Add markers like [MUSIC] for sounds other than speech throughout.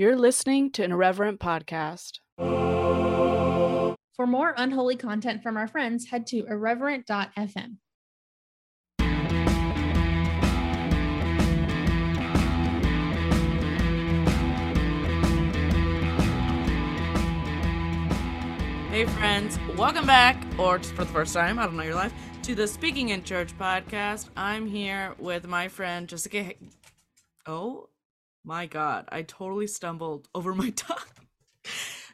You're listening to an irreverent podcast. For more unholy content from our friends, head to irreverent.fm. Hey, friends, welcome back, or just for the first time, I don't know your life, to the Speaking in Church podcast. I'm here with my friend Jessica. Oh my God, I totally stumbled [LAUGHS] over my tongue.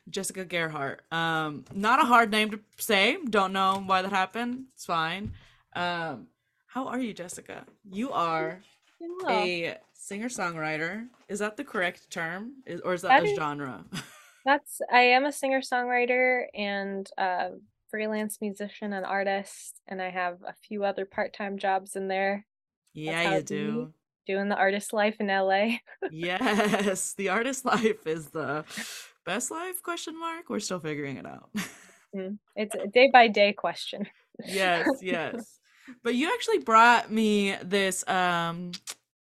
Jessica Gerhardt. Um, not a hard name to say. Don't know why that happened. It's fine. Um, how are you, Jessica? You are a singer songwriter. Is that the correct term, is, or is that, That a is- genre? That's I am a singer songwriter and a freelance musician and artist, and I have a few other part time jobs in there yeah, you do. Doing the artist life in LA. yes, the artist life is the [LAUGHS] best life? Question mark. We're still figuring it out. Mm, It's a day by day question. yes, [LAUGHS] yes. But you actually brought me this um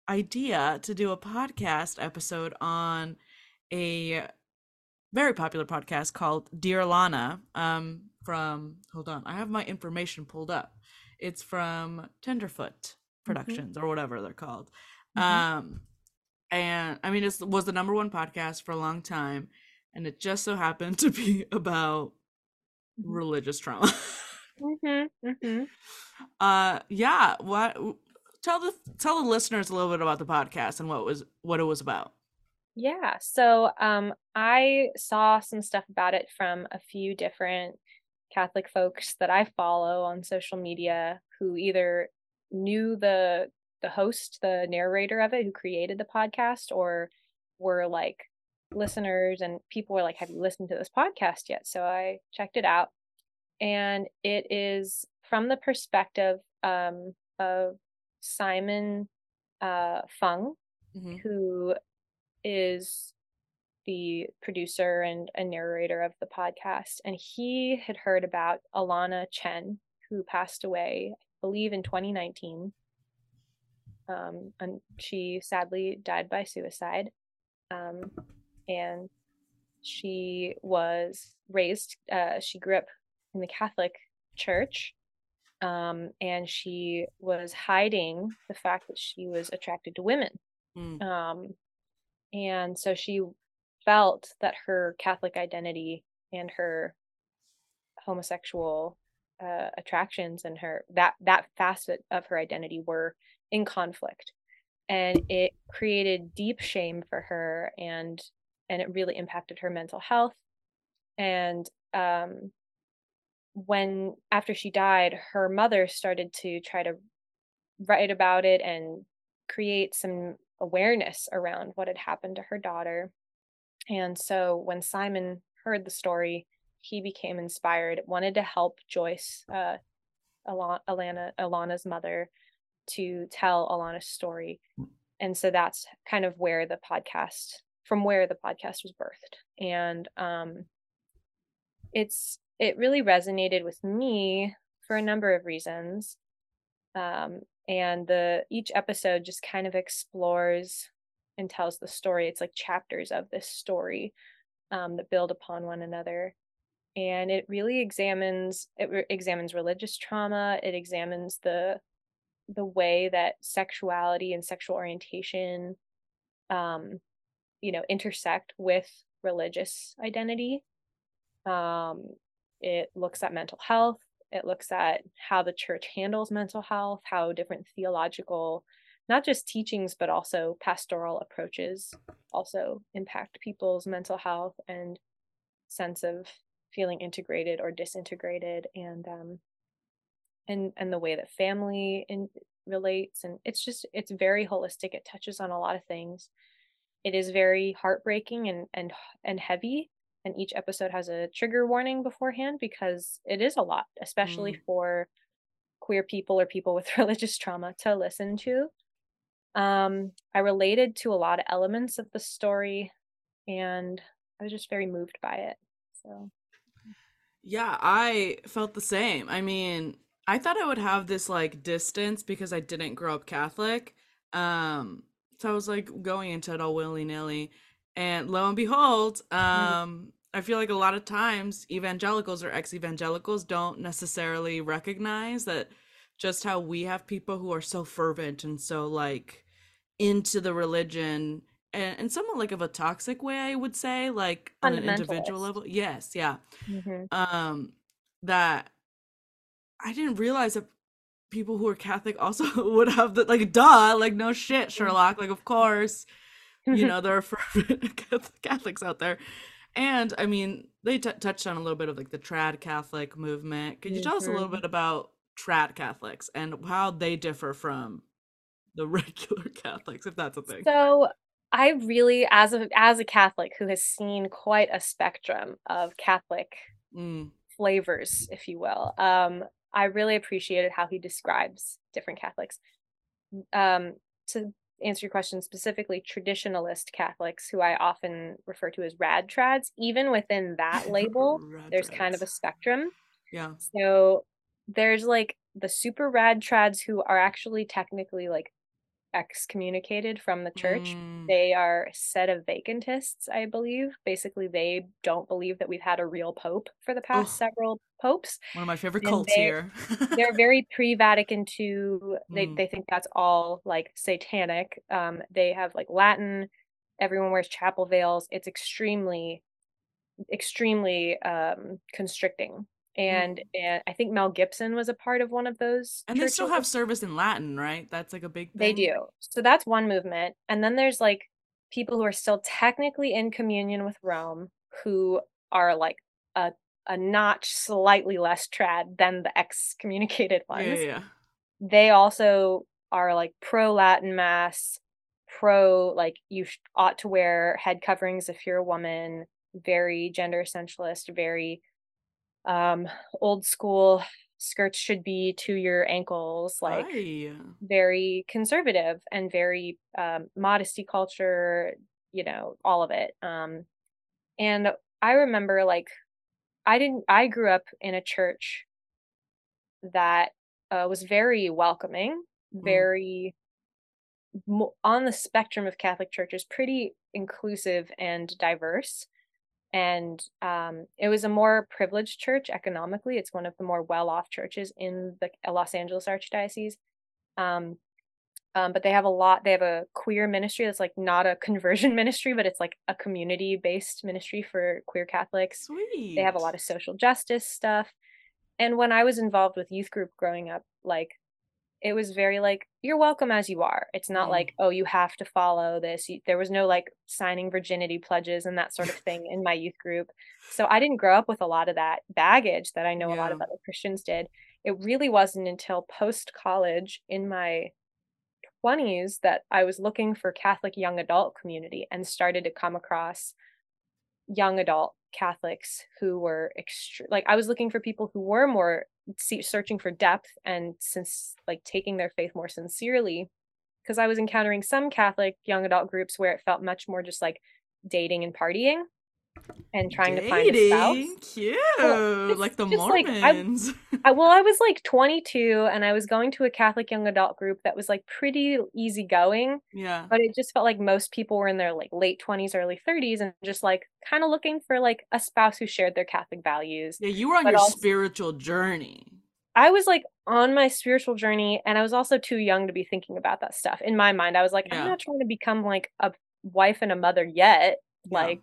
idea to do a podcast episode on a very popular podcast called Dear Alana um from hold on, I have my information pulled up. It's from Tenderfoot Productions or whatever they're called. Mhm. Um and I mean it was the number one podcast for a long time and it just so happened to be [LAUGHS] about Mhm. religious trauma. hmm hmm [LAUGHS] uh yeah what tell the tell the listeners a little bit about the podcast and what was what it was about Yeah. So um I saw some stuff about it from a few different Catholic folks that I follow on social media who either knew the the host, the narrator of it who created the podcast or were like listeners and people were like have you listened to this podcast yet? So I checked it out and it is from the perspective um of Simon uh Fung Mhm. who is the producer and a narrator of the podcast. And he had heard about Alana Chen, who passed away, I believe, in 2019. Um, and she sadly died by suicide. Um, and she was raised, uh, she grew up in the Catholic Church. Um, and she was hiding the fact that she was attracted to women. Mm. Um, and so she felt that her Catholic identity and her homosexual uh, attractions and her that that facet of her identity were in conflict, and it created deep shame for her, and and it really impacted her mental health. And um, when after she died, her mother started to try to write about it and create some awareness around what had happened to her daughter. And so when Simon heard the story, he became inspired, wanted to help Joyce, uh, Alana, Alana, Alana's mother, to tell Alana's story. And so that's kind of where the podcast, from where the podcast was birthed. And um, it's it really resonated with me for a number of reasons. Um, and the each episode just kind of explores and tells the story it's like chapters of this story um, that build upon one another and it really examines it re- examines religious trauma it examines the the way that sexuality and sexual orientation um you know intersect with religious identity. Um it looks at mental health it looks at how the church handles mental health how different theological not just teachings but also pastoral approaches also impact people's mental health and sense of feeling integrated or disintegrated and um and and the way that family in relates and it's just it's very holistic. It touches on a lot of things. It is very heartbreaking and and and heavy and each episode has a trigger warning beforehand because it is a lot especially Mm. for queer people or people with [LAUGHS] religious trauma to listen to. Um i related to a lot of elements of the story and i was just very moved by it so Yeah, I felt the same. I mean, I thought I would have this like distance because I didn't grow up Catholic. Um, so I was like going into it all willy-nilly. And lo and behold, Mm. um, I feel like a lot of times evangelicals or ex evangelicals don't necessarily recognize that just how we have people who are so fervent and so like into the religion and, and somewhat like of a toxic way, I would say, like on an individual level. Yes, yeah. Mhm. Um, that I didn't realize that people who are Catholic [LAUGHS] also would have the like duh, like no shit, Sherlock. Like of course, you know, there are fervent [LAUGHS] Catholics out there. And I mean, they t- touched on a little bit of like the trad Catholic movement. Could you tell us a little Mhm. bit about trad Catholics and how they differ from the [LAUGHS] regular Catholics, if that's a thing? So I really, as a as a Catholic who has seen quite a spectrum of Catholic Mm, flavors, if you will, um, I really appreciated how he describes different Catholics. Um, to answer your question specifically, traditionalist Catholics, who I often refer to as rad trads, even within that [LAUGHS] label, there's kind of a spectrum. yeah. So there's like the super rad trads who are actually technically like excommunicated from the church. Mm, They are a sedevacantists, I believe. Basically, they don't believe that we've had a real pope for the past several popes. one of my favorite and cults they- here. [LAUGHS] They're very pre-Vatican II. They Mm. they think that's all like satanic. Um, they have like Latin. Everyone wears chapel veils. It's extremely, extremely um constricting. Mm-hmm. And and I think Mel Gibson was a part of one of those. and they still have service in Latin, right? That's like a big They do. So that's one movement. And then there's like people who are still technically in communion with Rome who are like a a notch slightly less trad than the excommunicated ones. yeah, yeah. They also are like pro Latin mass, pro like you ought to wear head coverings if you're a woman, very gender essentialist, very um old school skirts should be to your ankles like Aye. very conservative and very um, modesty culture, you know, all of it. Um, and I remember like I didn't. I grew up in a church that uh, was very welcoming, very mo- on the spectrum of Catholic churches, pretty inclusive and diverse. And um, it was a more privileged church economically. It's one of the more well-off churches in the Los Angeles Archdiocese. Um, um, but they have a lot. They have a queer ministry that's like not a [LAUGHS] conversion ministry, but it's like a community-based ministry for queer Catholics. Sweet. They have a lot of social justice stuff. And when I was involved with youth group growing up, like it was very like you're welcome as you are. It's not Mm. like oh you have to follow this. You, there was no like signing virginity pledges and that sort of thing in my youth group. So I didn't grow up with a lot of that baggage that I know a lot of other Christians did. It really wasn't until post college in my 20s that I was looking for Catholic young adult community and started to come across young adult Catholics who were extre- like I was looking for people who were more searching for depth and since like taking their faith more sincerely because I was encountering some Catholic young adult groups where it felt much more just like dating and partying and trying to find a spouse. Dating? Cute. it's like the just like, I- Mormons. [LAUGHS] I, well, I was like 22 and I was going to a Catholic young adult group that was like pretty easygoing, yeah. but it just felt like most people were in their like late 20s, early 30s and just like kind of looking for like a spouse who shared their Catholic values. Yeah, you were on your also- spiritual journey. I was like on my spiritual journey and I was also too young to be thinking about that stuff. In my mind, I was like, Yeah. I'm not trying to become like a wife and a mother yet. Yeah. Like,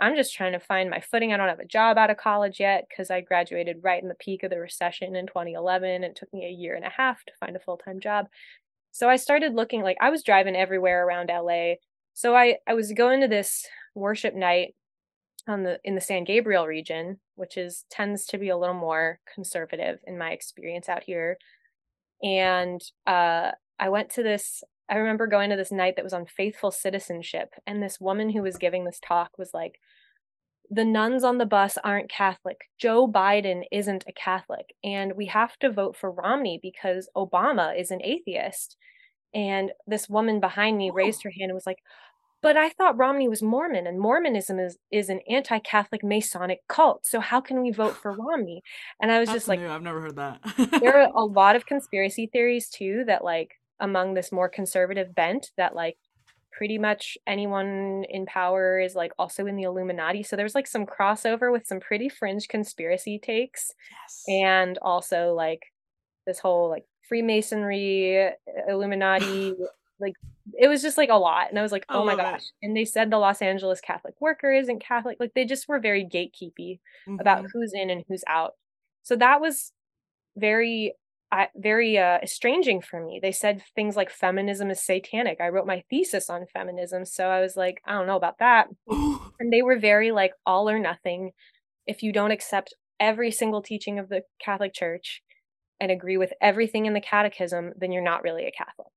I'm just trying to find my footing. I don't have a job out of college yet because I graduated right in the peak of the recession in 2011. And it took me a year and a half to find a full time job. So I started looking like I was driving everywhere around LA. So I, I was going to this worship night on the in the San Gabriel region, which is tends to be a little more conservative in my experience out here. And uh I went to this I remember going to this night that was on faithful citizenship and this woman who was giving this talk was like the nuns on the bus aren't Catholic. Joe Biden isn't a Catholic and we have to vote for Romney because Obama is an atheist. And this woman behind me raised her hand and was like, but I thought Romney was Mormon, and Mormonism is is an anti-Catholic Masonic cult. So how can we vote for [SIGHS] Romney? And I was That's just like, new. I've never heard that. there are [LAUGHS] a lot of conspiracy theories too that like among this more conservative bent that like pretty much anyone in power is like also in the Illuminati. So there's like some crossover with some pretty fringe conspiracy takes Yes. and also like this whole like Freemasonry, Illuminati, [SIGHS] like it was just like a lot. And I was like, oh my it. gosh. And they said the Los Angeles Catholic worker isn't Catholic. Like they just were very gatekeepy about Mhm. who's in and who's out. So that was very I very uh estranging for me. They said things like feminism is satanic. I wrote my thesis on feminism, so I was like, I don't know about that. [GASPS] And they were very like all or nothing. If you don't accept every single teaching of the Catholic Church and agree with everything in the catechism, then you're not really a Catholic.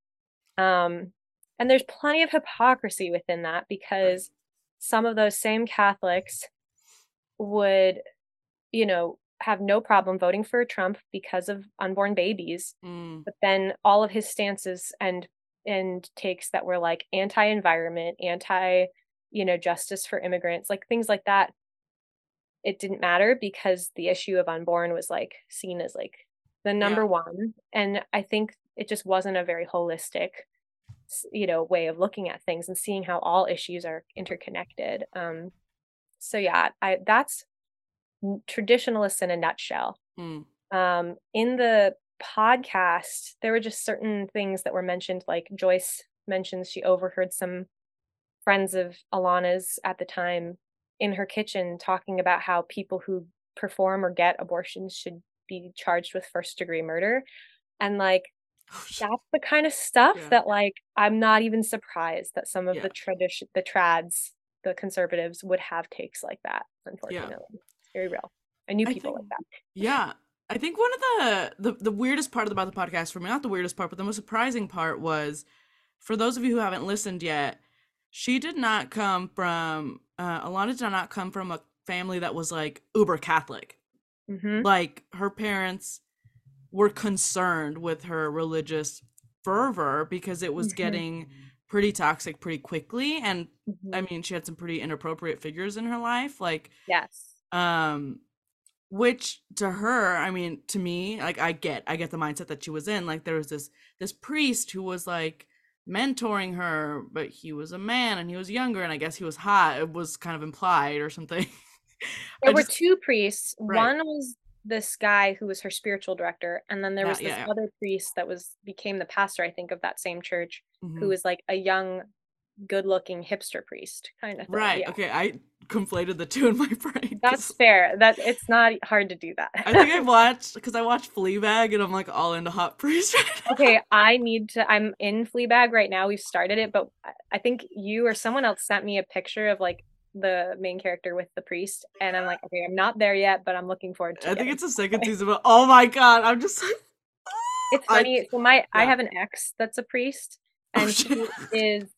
Um and there's plenty of hypocrisy within that because some of those same Catholics would, you know, have no problem voting for Trump because of unborn babies, Mm, but then all of his stances and and takes that were like anti-environment, anti, you know, justice for immigrants, like things like that, it didn't matter because the issue of unborn was like seen as like the number one. And I think it just wasn't a very holistic you know way of looking at things and seeing how all issues are interconnected um so yeah i that's traditionalists in a nutshell mm, um in the podcast there were just certain things that were mentioned like joyce mentions she overheard some friends of alana's at the time in her kitchen talking about how people who perform or get abortions should be charged with first degree murder and like Oh, that's the kind of stuff Yeah. that like I'm not even surprised that some of Yeah. the tradition the trads, the conservatives would have takes like that, unfortunately. Very real. I knew I people think- like that. Yeah. I think one of the, the the weirdest part about the podcast for me, not the weirdest part, but the most surprising part was for those of you who haven't listened yet, she did not come from uh Alana did not come from a family that was like uber Catholic. hmm Like her parents were concerned with her religious fervor because it was Mhm. getting pretty toxic pretty quickly and Mm-hmm. I mean she had some pretty inappropriate figures in her life like yes. Um which to her i mean to me like i get i get the mindset that she was in like there was this this priest who was like mentoring her but he was a man and he was younger and i guess he was hot it was kind of implied or something [LAUGHS] There were just- two priests. Right. One was this guy who was her spiritual director, and then there Yeah, was this yeah, yeah. other priest that was became the pastor, I think, of that same church, Mhm. who was like a young, good-looking hipster priest kind of thing. right Yeah. okay i conflated the two in my [LAUGHS] brain That's fair. That it's not hard to do that. i think i [LAUGHS] watched because i watched fleabag and i'm like all into hot [LAUGHS] priests right okay, I need to. I'm in Fleabag right now. We've started it, but I- I think you or someone else sent me a picture of like the main character with the priest, and I'm like, okay, I'm not there yet, but I'm looking forward to. It. I think it's the second season but oh my god i'm just like It's I- funny. so my I have an ex that's a priest, Oh, and shit. he is.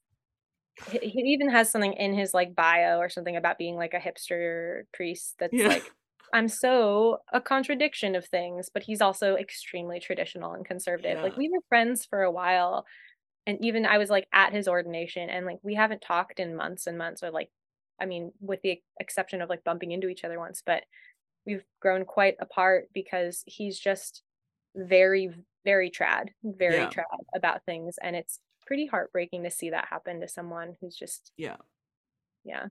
He even has something in his like bio or something about being like a hipster priest. That's Yeah. like, I'm so a contradiction of things, but he's also extremely traditional and conservative. Like we were friends for a while, and even I was like at his ordination, and like we haven't talked in months and months, or like, I mean, with the exception of like bumping into each other once, but we've grown quite apart because he's just very very trad very Yeah. trad about things and it's pretty heartbreaking to see that happen to someone who's just yeah yeah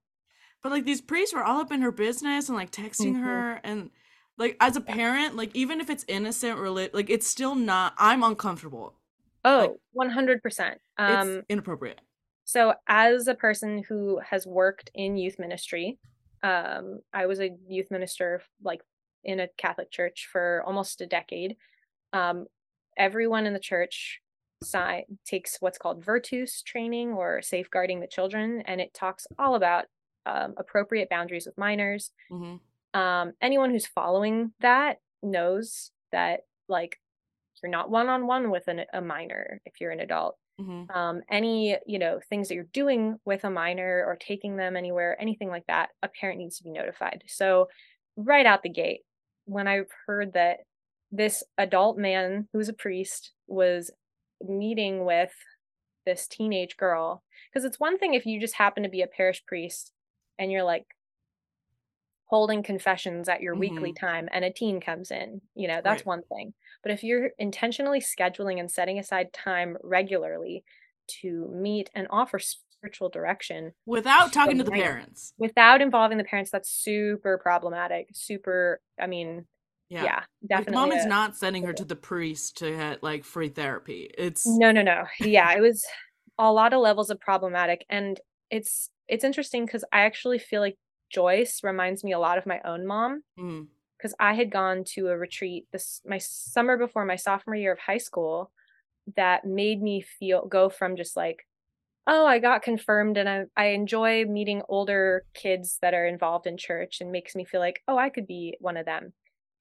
But like these priests were all up in her business and like texting Mhm. her and like as a parent, like even if it's innocent reli- like it's still not I'm uncomfortable. oh 100% um it's inappropriate. so as a person who has worked in youth ministry um i was a youth minister like in a catholic church for almost a decade um everyone in the church si- takes what's called virtus training or safeguarding the children and it talks all about um, appropriate boundaries with minors. Hmm um anyone who's following that knows that like you're not one on one with an, a minor if you're an adult. Hmm um any you know things that you're doing with a minor or taking them anywhere anything like that a parent needs to be notified. So right out the gate when i heard that this adult man who's a priest was meeting with this teenage girl because it's one thing if you just happen to be a parish priest and you're like holding confessions at your weekly mm-hmm. time and a teen comes in you know that's Right. one thing but if you're intentionally scheduling and setting aside time regularly to meet and offer spiritual direction without talking to the parents. without involving the parents. That's super problematic. Super, I mean, Yeah. yeah, Like, definitely. mom is a- not sending her to the priest to get like free therapy. It's No, no, no. Yeah, it was a lot of levels of problematic. And it's it's interesting because I actually feel like Joyce reminds me a lot of my own mom Mm, because I had gone to a retreat this my summer before my sophomore year of high school that made me feel go from just like oh I got confirmed and I I enjoy meeting older kids that are involved in church and makes me feel like oh I could be one of them.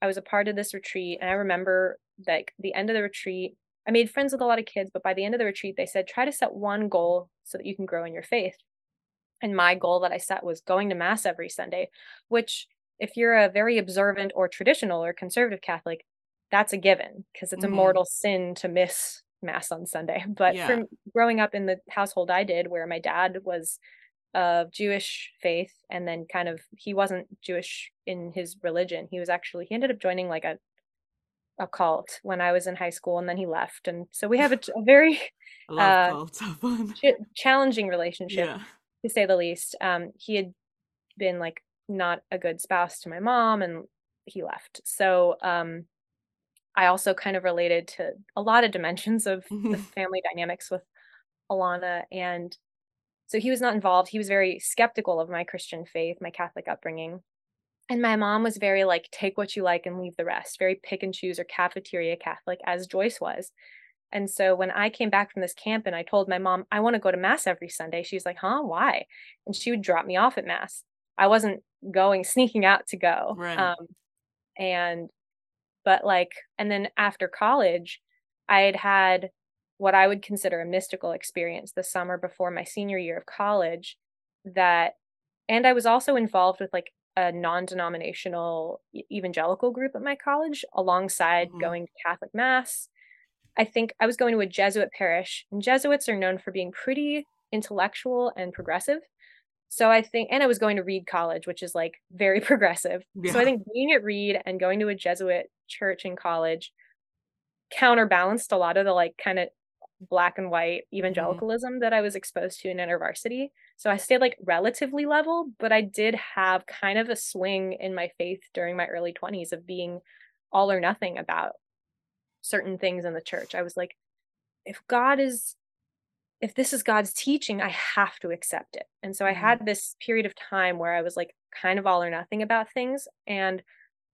I was a part of this retreat and I remember like the end of the retreat I made friends with a lot of kids but by the end of the retreat they said try to set one goal so that you can grow in your faith. And my goal that I set was going to mass every Sunday, which if you're a very observant or traditional or conservative Catholic, that's a given because it's Mhm. a mortal sin to miss mass on Sunday. [LAUGHS] But Yeah. from growing up in the household I did, where my dad was of Jewish faith, and then kind of he wasn't Jewish in his religion. He was actually he ended up joining like a a cult when I was in high school, and then he left. And so we have a, a very [LAUGHS] Uh, cults. Have fun. ch- challenging relationship Yeah. to say the least. Um, he had been like not a good spouse to my mom and he left. So um I also kind of related to a lot of dimensions of the [LAUGHS] family dynamics with Alana and so he was not involved. He was very skeptical of my Christian faith, my Catholic upbringing. And my mom was very like take what you like and leave the rest, very pick and choose or cafeteria Catholic as Joyce was. And so when I came back from this camp and I told my mom, I want to go to mass every Sunday, she's like, huh, why? And she would drop me off at mass. I wasn't going, sneaking out to go. Right. Um, and, but like, and then after college, I had had what I would consider a mystical experience the summer before my senior year of college that, and I was also involved with like a non-denominational evangelical group at my college alongside Mhm. going to Catholic mass. I think I was going to a Jesuit parish, and Jesuits are known for being pretty intellectual and progressive. So I think, and I was going to Reed College, which is like very [LAUGHS] progressive. So I think being at Reed and going to a Jesuit church in college counterbalanced a lot of the like kind of black and white evangelicalism that I was exposed to in InterVarsity. So I stayed like relatively level, but I did have kind of a swing in my faith during my early 20s of being all or nothing about certain things in the church. I was like, if God is, if this is God's teaching, I have to accept it. And so I Mhm. had this period of time where I was like kind of all or nothing about things. And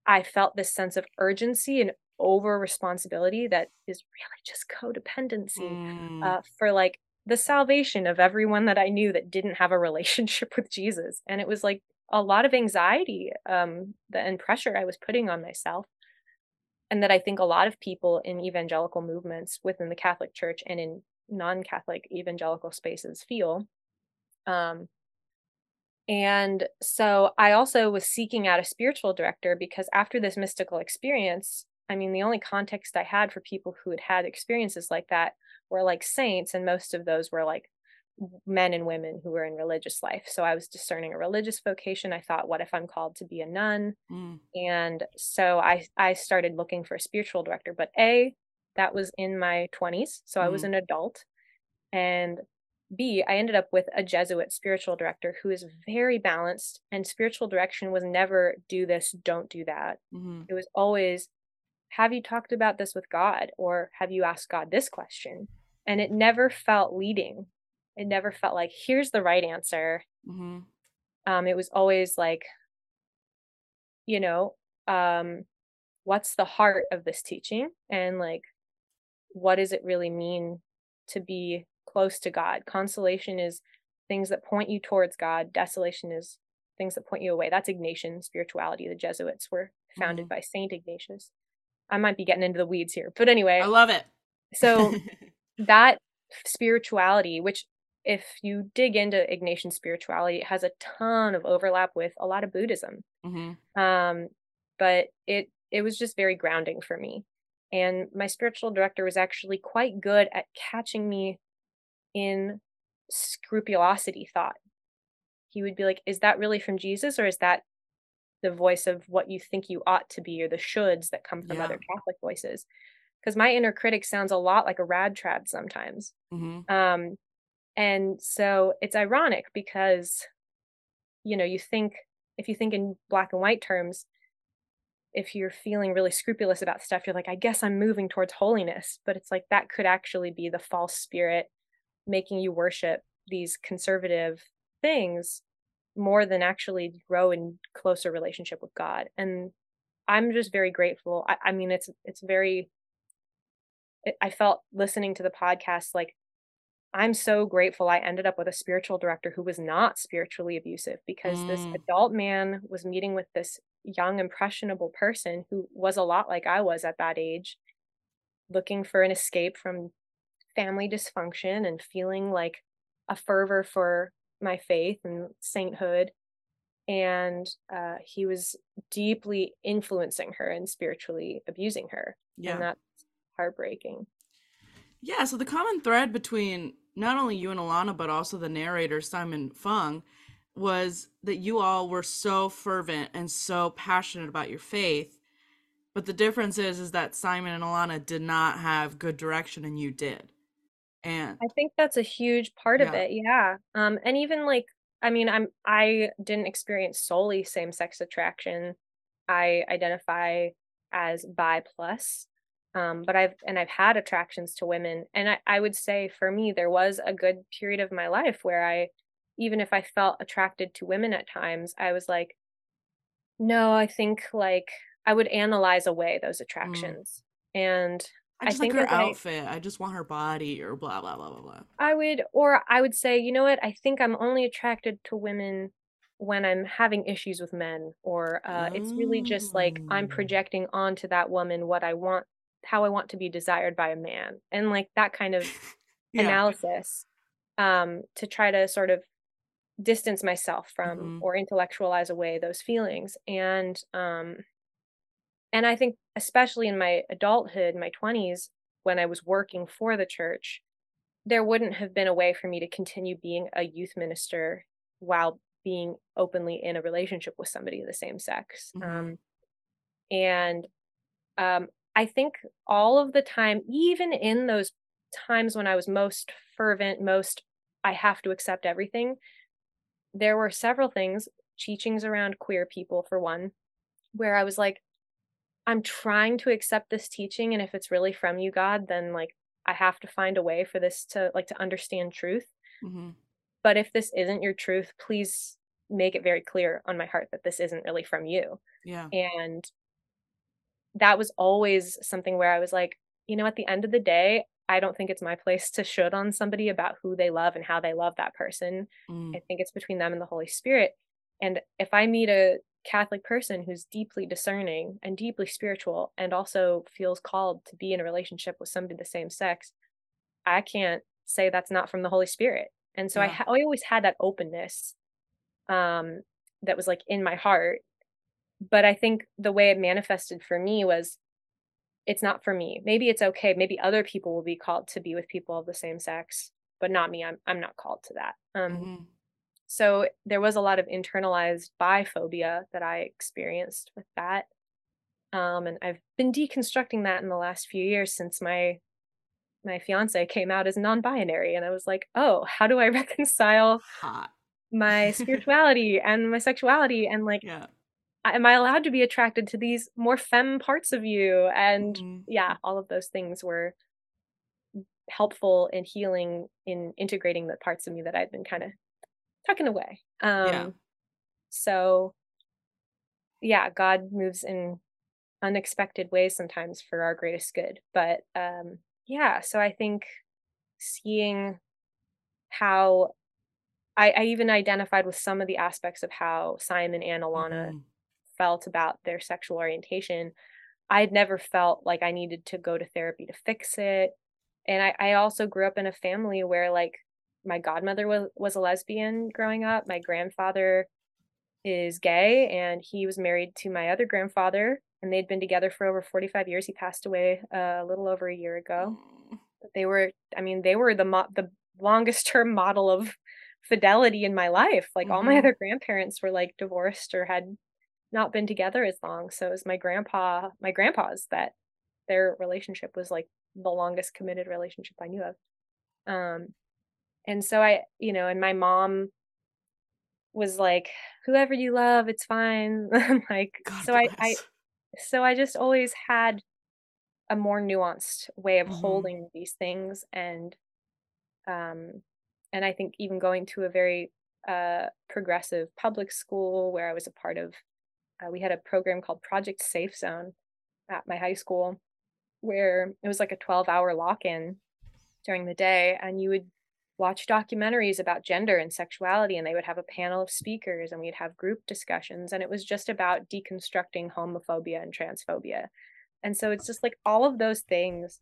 I felt this sense of urgency and over responsibility that is really just codependency Mm, uh, for like the salvation of everyone that I knew that didn't have a relationship [LAUGHS] with Jesus. And it was like a lot of anxiety um, and pressure I was putting on myself. And that I think a lot of people in evangelical movements within the Catholic Church and in non Catholic evangelical spaces feel. Um, and so I also was seeking out a spiritual director because after this mystical experience, I mean, the only context I had for people who had had experiences like that were like saints, and most of those were like men and women who were in religious life. So I was discerning a religious vocation. I thought, what if I'm called to be a nun? mm, And so I I started looking for a spiritual director, but A, that was in my 20s, so I was Mhm. an adult. And B, I ended up with a Jesuit spiritual director who is very balanced and spiritual direction was never do this, don't do that. mhm. It was always have you talked about this with God or have you asked God this question? And it never felt leading. It never felt like here's the right answer Mhm. um it was always like you know um what's the heart of this teaching and like what does it really mean to be close to god consolation is things that point you towards god desolation is things that point you away that's ignatian spirituality the jesuits were founded Mhm. by saint ignatius i might be getting into the weeds here but anyway I love it. so [LAUGHS] that spirituality which if you dig into ignatian spirituality it has a ton of overlap with a lot of buddhism Mhm. um but it it was just very grounding for me and my spiritual director was actually quite good at catching me in scrupulosity thought he would be like is that really from jesus or is that the voice of what you think you ought to be or the shoulds that come from Yeah. other catholic voices because my inner critic sounds a lot like a rad trad sometimes Mhm. um and so it's ironic because you know you think if you think in black and white terms if you're feeling really scrupulous about stuff you're like i guess i'm moving towards holiness but it's like that could actually be the false spirit making you worship these conservative things more than actually grow in closer relationship with god and i'm just very grateful i, I mean it's it's very i felt listening to the podcast like I'm so grateful I ended up with a spiritual director who was not spiritually abusive because mm. this adult man was meeting with this young, impressionable person who was a lot like I was at that age, looking for an escape from family dysfunction and feeling like a fervor for my faith and sainthood. And uh, he was deeply influencing her and spiritually abusing her. Yeah. And that's heartbreaking. Yeah, so the common thread between not only you and Alana, but also the narrator, Simon Fung, was that you all were so fervent and so passionate about your faith. But the difference is is that Simon and Alana did not have good direction and you did. And I think that's a huge part yeah. of it. Yeah. Um and even like I mean I'm I didn't experience solely same-sex attraction. I identify as bi plus um, but I've and I've had attractions to women, and I, I would say for me there was a good period of my life where I, even if I felt attracted to women at times, I was like, no, I think like I would analyze away those mm. attractions, mm. and I just I think like her outfit. I, I, just want her body, or blah blah blah blah blah. I would, or I would say, you know what? I think I'm only attracted to women when I'm having issues with men, or uh, it's really just like I'm projecting onto that woman what I want how I want to be desired by a man and like that kind of [LAUGHS] yeah. analysis um to try to sort of distance myself from mm-hmm. or intellectualize away those feelings and um and I think especially in my adulthood my 20s when I was working for the church there wouldn't have been a way for me to continue being a youth minister while being openly in a relationship with somebody of the same sex mm-hmm. um and um, I think all of the time, even in those times when I was most fervent, most I have to accept everything, there were several things, teachings around queer people for one, where I was like, I'm trying to accept this teaching. And if it's really from you, God, then like I have to find a way for this to like to understand truth. Mm-hmm. But if this isn't your truth, please make it very clear on my heart that this isn't really from you. Yeah. And that was always something where I was like, you know, at the end of the day, I don't think it's my place to should on somebody about who they love and how they love that person. Mm. I think it's between them and the Holy Spirit. And if I meet a Catholic person who's deeply discerning and deeply spiritual and also feels called to be in a relationship with somebody the same sex, I can't say that's not from the Holy Spirit. And so yeah. I, ha- I always had that openness um, that was like in my heart but I think the way it manifested for me was it's not for me. Maybe it's okay. Maybe other people will be called to be with people of the same sex, but not me. I'm I'm not called to that. Um mm-hmm. So there was a lot of internalized biphobia that I experienced with that. Um and I've been deconstructing that in the last few years since my my fiance came out as non-binary and I was like, "Oh, how do I [LAUGHS] reconcile Hot. my [LAUGHS] spirituality and my sexuality and like yeah am I allowed to be attracted to these more femme parts of you? And mm-hmm. yeah, all of those things were helpful in healing in integrating the parts of me that I'd been kind of tucking away. Um yeah. so yeah, God moves in unexpected ways sometimes for our greatest good. But um yeah, so I think seeing how I, I even identified with some of the aspects of how Simon and Alana mm-hmm felt about their sexual orientation, I had never felt like I needed to go to therapy to fix it. And I, I also grew up in a family where like my godmother was, was a lesbian growing up. My grandfather is gay and he was married to my other grandfather and they'd been together for over 45 years. He passed away uh, a little over a year ago. But they were, I mean, they were the mo- the longest term [LAUGHS] model of fidelity in my life. Like mm-hmm. all my mm-hmm. other grandparents were like divorced or had not been together as long. So it was my grandpa, my grandpa's that their relationship was like the longest committed relationship I knew of. Um, and so I, you know, and my mom was like, whoever you love, it's fine. [LAUGHS] like, God so I, I, so I just always had a more nuanced way of Mhm. holding these things and um and I think even going to a very uh progressive public school where I was a part of uh, we had a program called Project Safe Zone at my high school where it was like a 12 hour lock-in during the day and you would watch documentaries about gender and sexuality and they would have a panel of speakers and we'd have group discussions and it was just about deconstructing homophobia and transphobia and so it's just like all of those things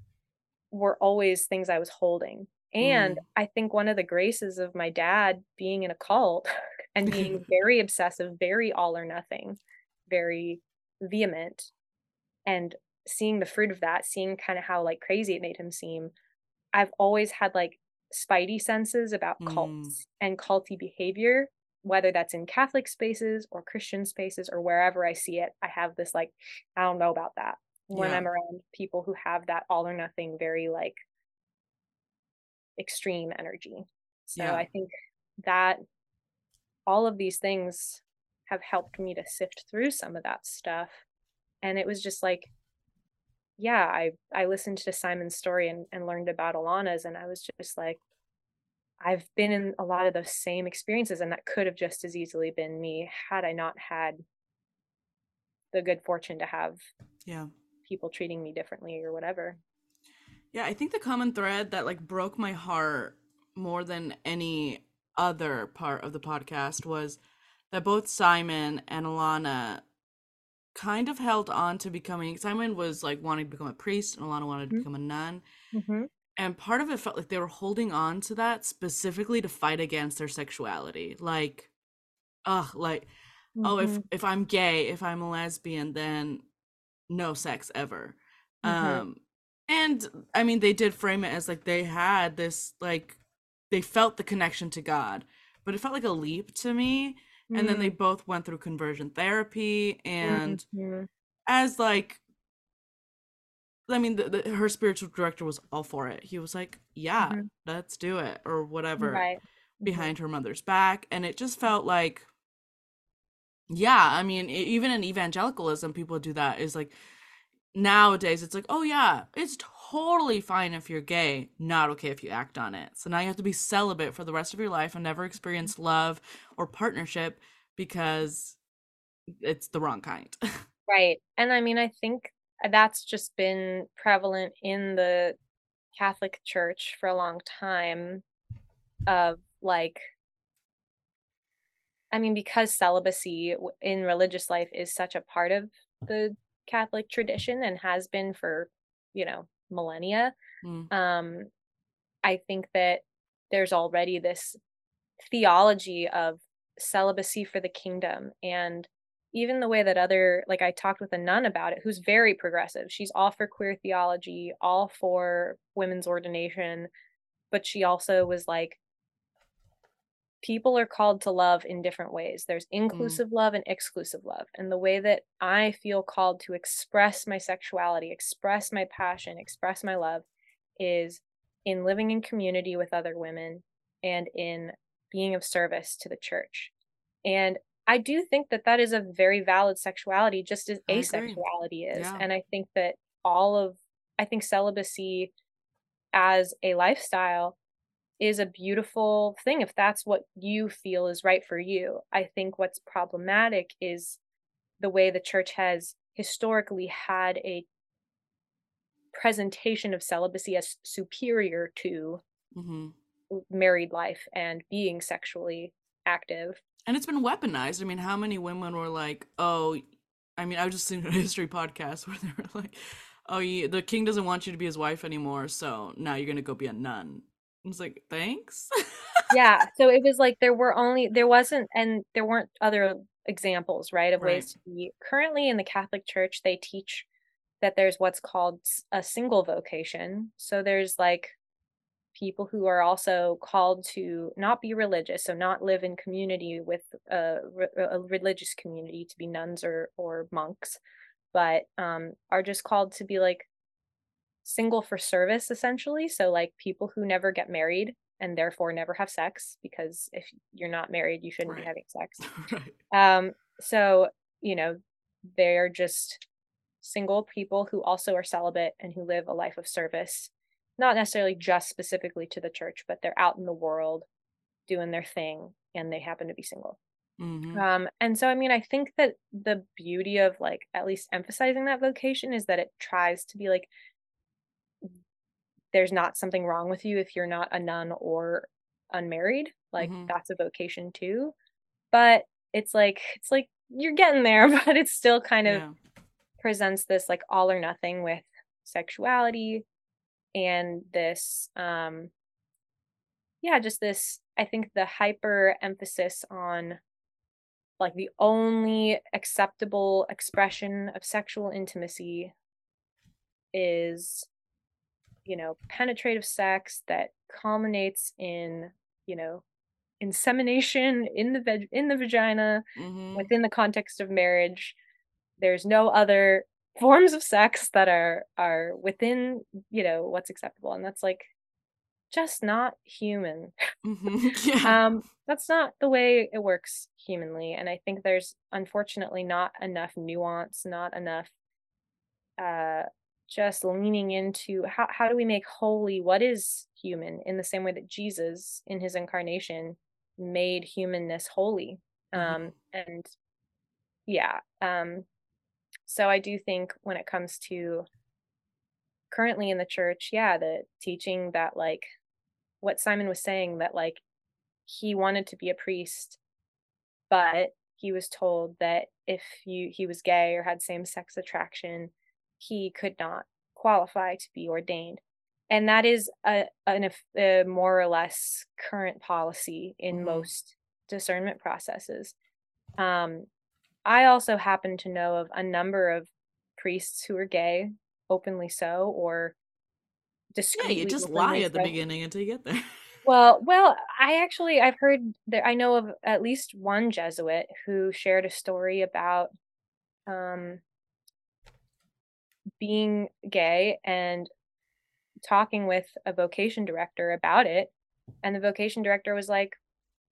were always things I was holding. And Mm. I think one of the graces of my dad being in a cult [LAUGHS] and being [LAUGHS] very obsessive, very all or nothing, very vehement, and seeing the fruit of that, seeing kind of how like crazy it made him seem, I've always had like spidey senses about Mm. cults and culty behavior, whether that's in Catholic spaces or Christian spaces or wherever I see it. I have this like, I don't know about that when Yeah. I'm around people who have that all or nothing, very like extreme energy. So Yeah. I think that all of these things have helped me to sift through some of that stuff. And it was just like, yeah, I I listened to Simon's story and, and learned about Alana's and I was just like, I've been in a lot of those same experiences and that could have just as easily been me had I not had the good fortune to have Yeah. people treating me differently or whatever. Yeah, I think the common thread that like broke my heart more than any other part of the podcast was that both Simon and Alana kind of held on to becoming Simon was like wanting to become a priest and Alana wanted to Mhm. become a nun. Mm-hmm. And part of it felt like they were holding on to that specifically to fight against their sexuality. Like, ugh, like, oh, if if I'm gay, if I'm a lesbian, then no sex ever. Mhm. Um, and I mean, they did frame it as like they had this, like, they felt the connection to God, but it felt like a leap to me. And then they both went through conversion therapy, and Mhm. as like I mean, the, the, her spiritual director was all for it. He was like, "Yeah, Mhm. let's do it," or whatever, right Mhm. behind her mother's back, and it just felt like, yeah. I mean, e- even in evangelicalism, people do that. Is like nowadays, it's like, oh yeah, it's totally fine if you're gay, not okay if you act on it. So now you have to be celibate for the rest of your life and never experience love or partnership because it's the wrong kind. [LAUGHS] right and i mean i think that's just been prevalent in the catholic church for a long time of like i mean because celibacy in religious life is such a part of the catholic tradition and has been for you know millennia Mm. um i think that there's already this theology of celibacy for the kingdom and even the way that other like i talked with a nun about it who's very progressive she's all for queer theology all for women's ordination but she also was like people are called to love in different ways there's mm. inclusive love and exclusive love and the way that i feel called to express my sexuality express my passion express my love is in living in community with other women and in being of service to the church. And I do think that that is a very valid sexuality, just as asexuality is. Yeah. And I think that all of, I think celibacy as a lifestyle is a beautiful thing if that's what you feel is right for you. I think what's problematic is the way the church has historically had a presentation of celibacy as superior to hmm married life and being sexually active. And it's been weaponized. I mean, how many women were like, "Oh, I mean, I was just listening to a [LAUGHS] history podcast where they were like, "Oh, you, the king doesn't want you to be his wife anymore, so now you're gonna go be a nun." I was like, "Thanks." Yeah, [LAUGHS] so it was like there were only there wasn't and there weren't other examples, right, of Right. ways to be. Currently in the Catholic Church, they teach that there's what's called a single vocation. So there's like people who are also called to not be religious, so not live in community with a, a religious community to be nuns or or monks, but um, are just called to be like single for service essentially. So like people who never get married and therefore never have sex because if you're not married, you shouldn't Right. be having sex. [LAUGHS] right. Um, so, you know, they're just single people who also are celibate and who live a life of service, not necessarily just specifically to the church, but they're out in the world doing their thing and they happen to be single. hmm Um, and so, I mean, I think that the beauty of like at least emphasizing that vocation is that it tries to be like, there's not something wrong with you if you're not a nun or unmarried. Like, Mhm. that's a vocation too. But it's like, it's like you're getting there, [LAUGHS] but it still kind of Yeah. presents this like all or nothing with sexuality and this, um, yeah, just this, I think the hyper emphasis on like the only acceptable expression of sexual intimacy is you know penetrative sex that culminates in you know insemination in the veg- in the vagina hmm within the context of marriage. There's no other forms of sex that are are within you know what's acceptable and that's like just not human. Hmm [LAUGHS] Yeah. um that's not the way it works humanly and i think there's unfortunately not enough nuance not enough uh just leaning into how, how do we make holy what is human in the same way that jesus in his incarnation made humanness holy um Mhm. and yeah um so i do think when it comes to currently in the church yeah the teaching that like what simon was saying that like he wanted to be a priest but he was told that if you he was gay or had same sex attraction he could not qualify to be ordained and that is a an a more or less current policy in Mhm. most discernment processes um i also happen to know of a number of priests who are gay openly so or yeah, you just lie at the beginning until you get there. [LAUGHS] Well, well, I actually I've heard that I know of at least one Jesuit who shared a story about um being gay and talking with a vocation director about it and the vocation director was like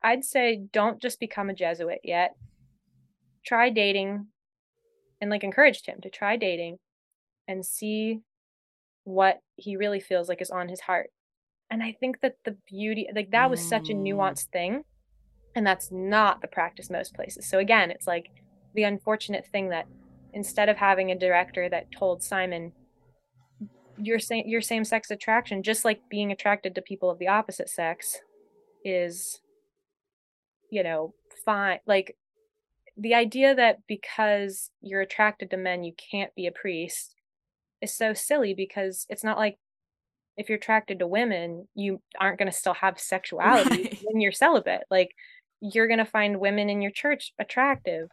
I'd say don't just become a Jesuit yet. Try dating and like encouraged him to try dating and see what he really feels like is on his heart. And I think that the beauty like that was such a Mm. nuanced thing and that's not the practice most places. So again, it's like the unfortunate thing that instead of having a director that told Simon your same your same sex attraction just like being attracted to people of the opposite sex is you know fine like the idea that because you're attracted to men you can't be a priest is so silly because it's not like if you're attracted to women you aren't going to still have sexuality [LAUGHS] Right. when you're celibate like you're going to find women in your church attractive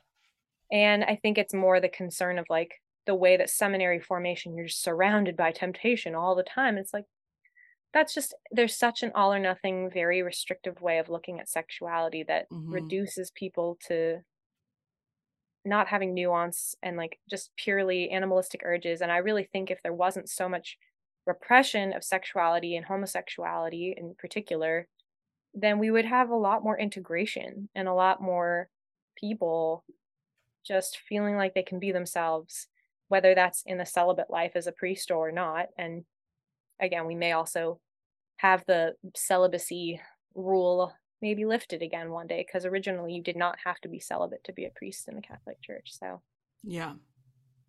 and i think it's more the concern of like the way that seminary formation you're just surrounded by temptation all the time it's like that's just there's such an all or nothing very restrictive way of looking at sexuality that Mhm. reduces people to not having nuance and like just purely animalistic urges and i really think if there wasn't so much repression of sexuality and homosexuality in particular then we would have a lot more integration and a lot more people just feeling like they can be themselves whether that's in the celibate life as a priest or not and again we may also have the celibacy rule maybe lifted again one day because originally you did not have to be celibate to be a priest in the catholic church so Yeah.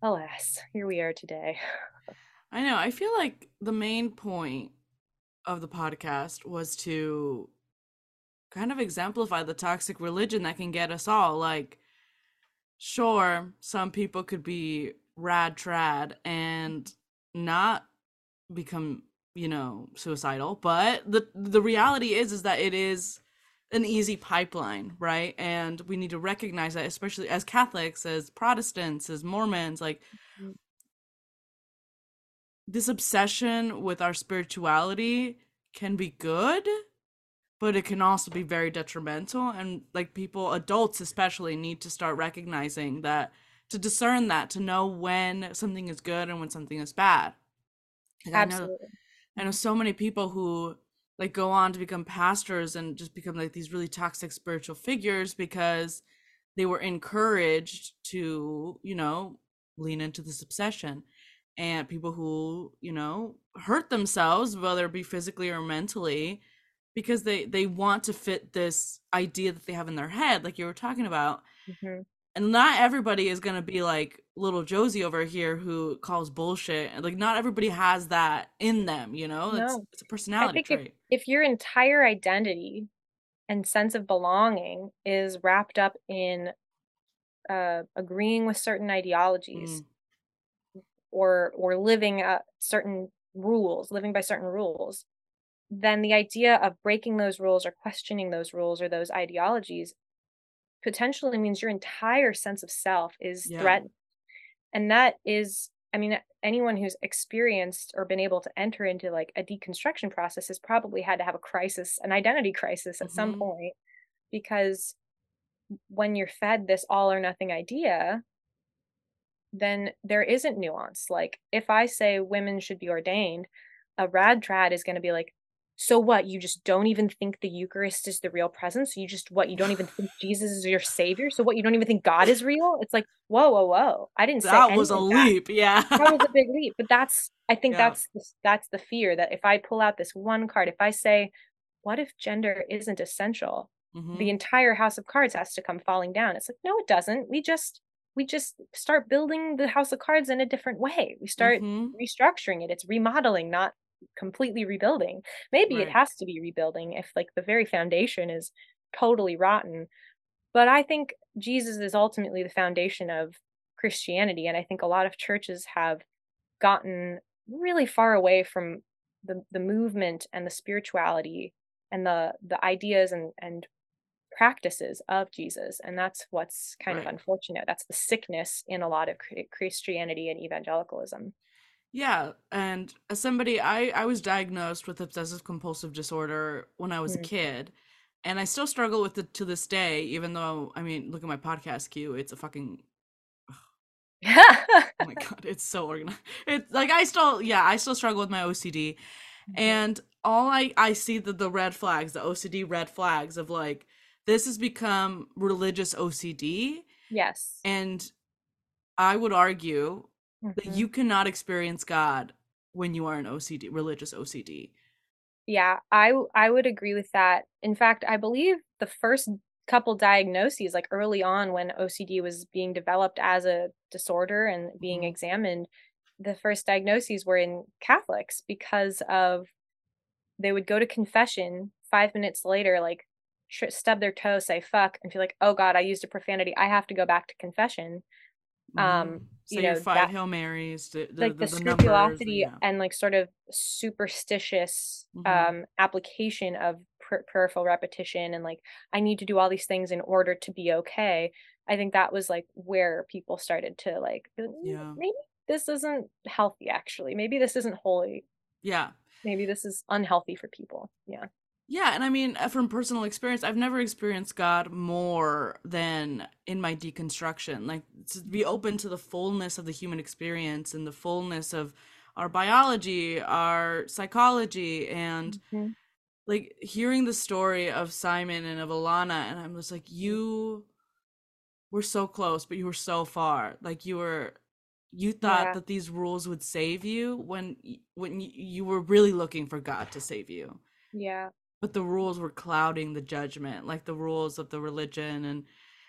alas here we are today [LAUGHS] I know. I feel like the main point of the podcast was to kind of exemplify the toxic religion that can get us all. Like, sure, some people could be rad trad and not become, you know, suicidal, but the the reality is is that it is an easy pipeline, right? And we need to recognize that, especially as Catholics, as Protestants, as Mormons, like Mhm. this obsession with our spirituality can be good but it can also be very detrimental and like people adults especially need to start recognizing that to discern that to know when something is good and when something is bad. Like, I know absolutely. I know so many people who like go on to become pastors and just become like these really toxic spiritual figures because they were encouraged to you know lean into this obsession. And people who you know hurt themselves whether it be physically or mentally because they they want to fit this idea that they have in their head like you were talking about. Hmm and not everybody is going to be like little josie over here who calls bullshit and like not everybody has that in them you know? It's, No. it's a I personality think if, trait. if your entire identity and sense of belonging is wrapped up in uh, agreeing with certain ideologies Mm, or or living uh, certain rules, living by certain rules, then the idea of breaking those rules or questioning those rules or those ideologies potentially means your entire sense of self is Yeah. threatened. And that is, I mean, anyone who's experienced or been able to enter into like a deconstruction process has probably had to have a crisis, an identity crisis at some Mhm. point, because when you're fed this all or nothing idea, then there isn't nuance. Like if I say women should be ordained, a rad trad is going to be like, so what? You just don't even think the Eucharist is the real presence? You just what? You don't even think [SIGHS] Jesus is your savior? So what? You don't even think God is real? It's like, whoa, whoa, whoa! I didn't say that was a of that. leap yeah That was a [LAUGHS] big leap, but that's I think Yeah. that's that's the fear that if I pull out this one card, if I say, what if gender isn't essential? Mhm. the entire house of cards has to come falling down it's like no it doesn't we just we just start building the house of cards in a different way we start Mhm. restructuring it it's remodeling not completely rebuilding. Maybe it has to be rebuilding if like the very foundation is totally rotten. But i think jesus is ultimately the foundation of christianity and i think a lot of churches have gotten really far away from the the movement and the spirituality and the the ideas and and practices of Jesus and that's what's kind of unfortunate. That's the sickness in a lot of Christianity and evangelicalism Yeah, and as somebody, I I was diagnosed with obsessive compulsive disorder when I was a Mm. kid, and I still struggle with it to this day. Even though, I mean, look at my podcast queue; it's a fucking [LAUGHS] oh my god, it's so organized. [LAUGHS] It's like I still, yeah, I still struggle with my OCD, and all I I see the the red flags, the OCD red flags of like this has become religious OCD, yes and I would argue that Mhm. you cannot experience God when you are an OCD, religious OCD. yeah i i would agree with that in fact I believe the first couple diagnoses like early on when OCD was being developed as a disorder and being Mhm. examined the first diagnoses were in Catholics because of they would go to confession five minutes later like stub their toe say fuck and feel like oh god i used a profanity i have to go back to confession um Mhm. you know five that Hail Marys, the the, like the, the, the numbers, scrupulosity yeah. and like sort of superstitious Mhm. um application of per- peripheral repetition and like i need to do all these things in order to be okay i think that was like where people started to like like, "Mm, Yeah. maybe this isn't healthy actually maybe this isn't holy yeah. maybe this is unhealthy for people yeah Yeah, and I mean, uh, from personal experience, I've never experienced God more than in my deconstruction. Like to be open to the fullness of the human experience and the fullness of our biology, our psychology, and Mhm. like hearing the story of Simon and of Alana, and I'm just like, you were so close, but you were so far. Like you were, you thought Yeah. that these rules would save you when when you were really looking for God to save you yeah but the rules were clouding the judgment like the rules of the religion and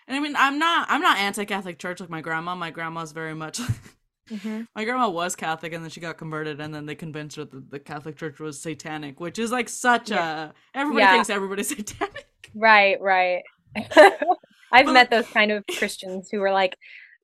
and i mean i'm not i'm not anti-catholic church like my grandma my grandma's very much [LAUGHS] hmm my grandma was catholic and then she got converted and then they convinced her that the catholic church was satanic which is like such Yeah. a everybody Yeah. thinks everybody's [LAUGHS] satanic Right, right. [LAUGHS] I've But- met those kind of Christians who are like,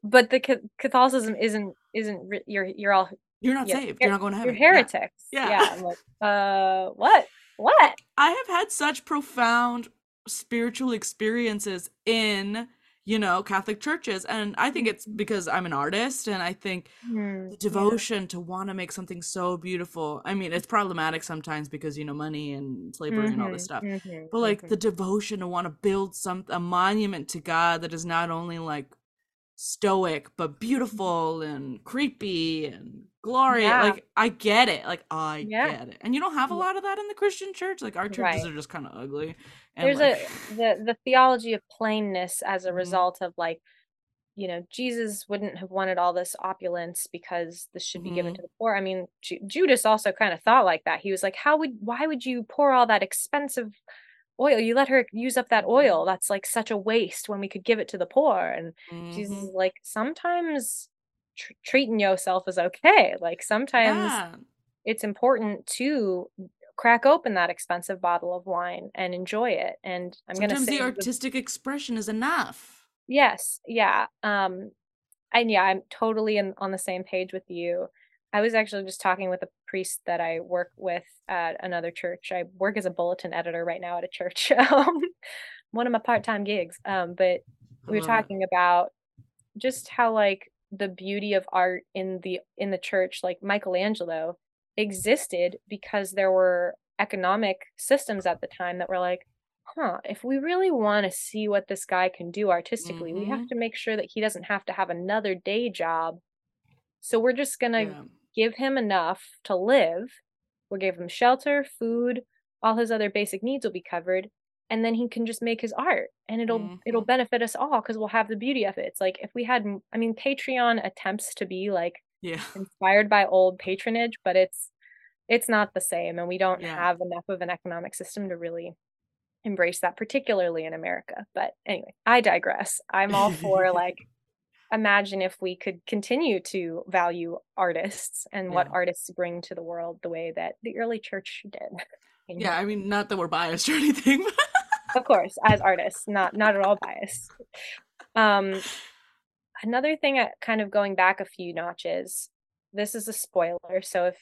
but the Ca- Catholicism isn't isn't re- you're you're all you're not Yeah, saved you're- you're not going to heaven. you're heaven Yeah. heretics. Yeah. I'm like, uh, what? What? i have had such profound spiritual experiences in you know catholic churches and i think it's because i'm an artist and i think Hmm, the devotion to want to make something so beautiful. I mean, it's problematic sometimes because you know money and slavery and all this mhm, stuff. mhm, But like mhm. the devotion to want to build some a monument to God that is not only like stoic but beautiful and creepy and glorious. Yeah. Like I get it. Like I Yeah. get it. And you don't have a lot of that in the Christian church. Like our churches Right. are just kind of ugly. And there's like, a the the theology of plainness as a Mhm. result of like you know jesus wouldn't have wanted all this opulence because this should be given Mhm. to the poor i mean Ju- judas also kind of thought like that he was like how would why would you pour all that expensive oil you let her use up that Mhm. oil that's like such a waste when we could give it to the poor and mhm. is like sometimes tr- treating yourself is okay like sometimes Yeah. it's important to crack open that expensive bottle of wine and enjoy it and i'm going to say the the- artistic expression is enough. Yes, yeah. Um and yeah, I'm totally in, on the same page with you. I was actually just talking with a priest that I work with at another church. I work as a bulletin editor right now at a church. [LAUGHS] Um one of my part-time gigs. Um but we were talking about just how like the beauty of art in the in the church like Michelangelo existed because there were economic systems at the time that were like huh if we really want to see what this guy can do artistically we have Mhm. to make sure that he doesn't have to have another day job so we're just going to Yeah. Give him enough to live we'll give him shelter food all his other basic needs will be covered and then he can just make his art and it'll it'll Mhm. benefit us all because we'll have the beauty of it it's like if we had I mean patreon attempts to be like Yeah. inspired by old patronage but it's it's not the same and we don't Yeah. have enough of an economic system to really embrace that particularly in america but anyway i digress i'm all for [LAUGHS] like imagine if we could continue to value artists and what artists bring to the world the way that the early church did? [LAUGHS] Yeah, I mean, not that we're biased or anything. [LAUGHS] of course as artists not not at all biased um another thing uh, kind of going back a few notches this is a spoiler so if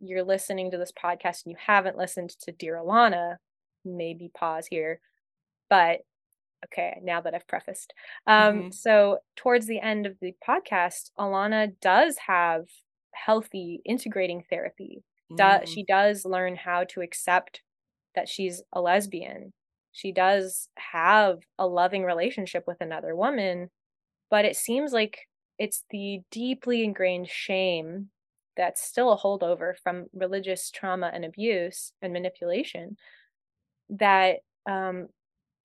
you're listening to this podcast and you haven't listened to dear alana maybe pause here but okay now that i've prefaced um Mhm. so towards the end of the podcast alana does have healthy integrating therapy do- Mm. she does learn how to accept that she's a lesbian. She does have a loving relationship with another woman, but it seems like it's the deeply ingrained shame that's still a holdover from religious trauma and abuse and manipulation that um,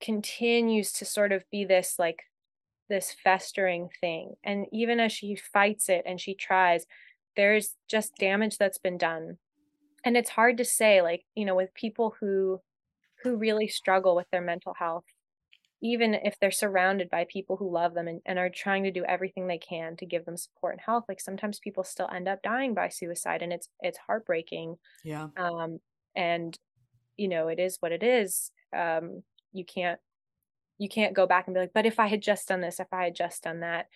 continues to sort of be this like this festering thing. And even as she fights it and she tries, there's just damage that's been done and it's hard to say like you know with people who who really struggle with their mental health even if they're surrounded by people who love them and, and are trying to do everything they can to give them support and help like sometimes people still end up dying by suicide and it's it's heartbreaking Yeah. um and you know it is what it is um you can't you can't go back and be like but if i had just done this if i had just done that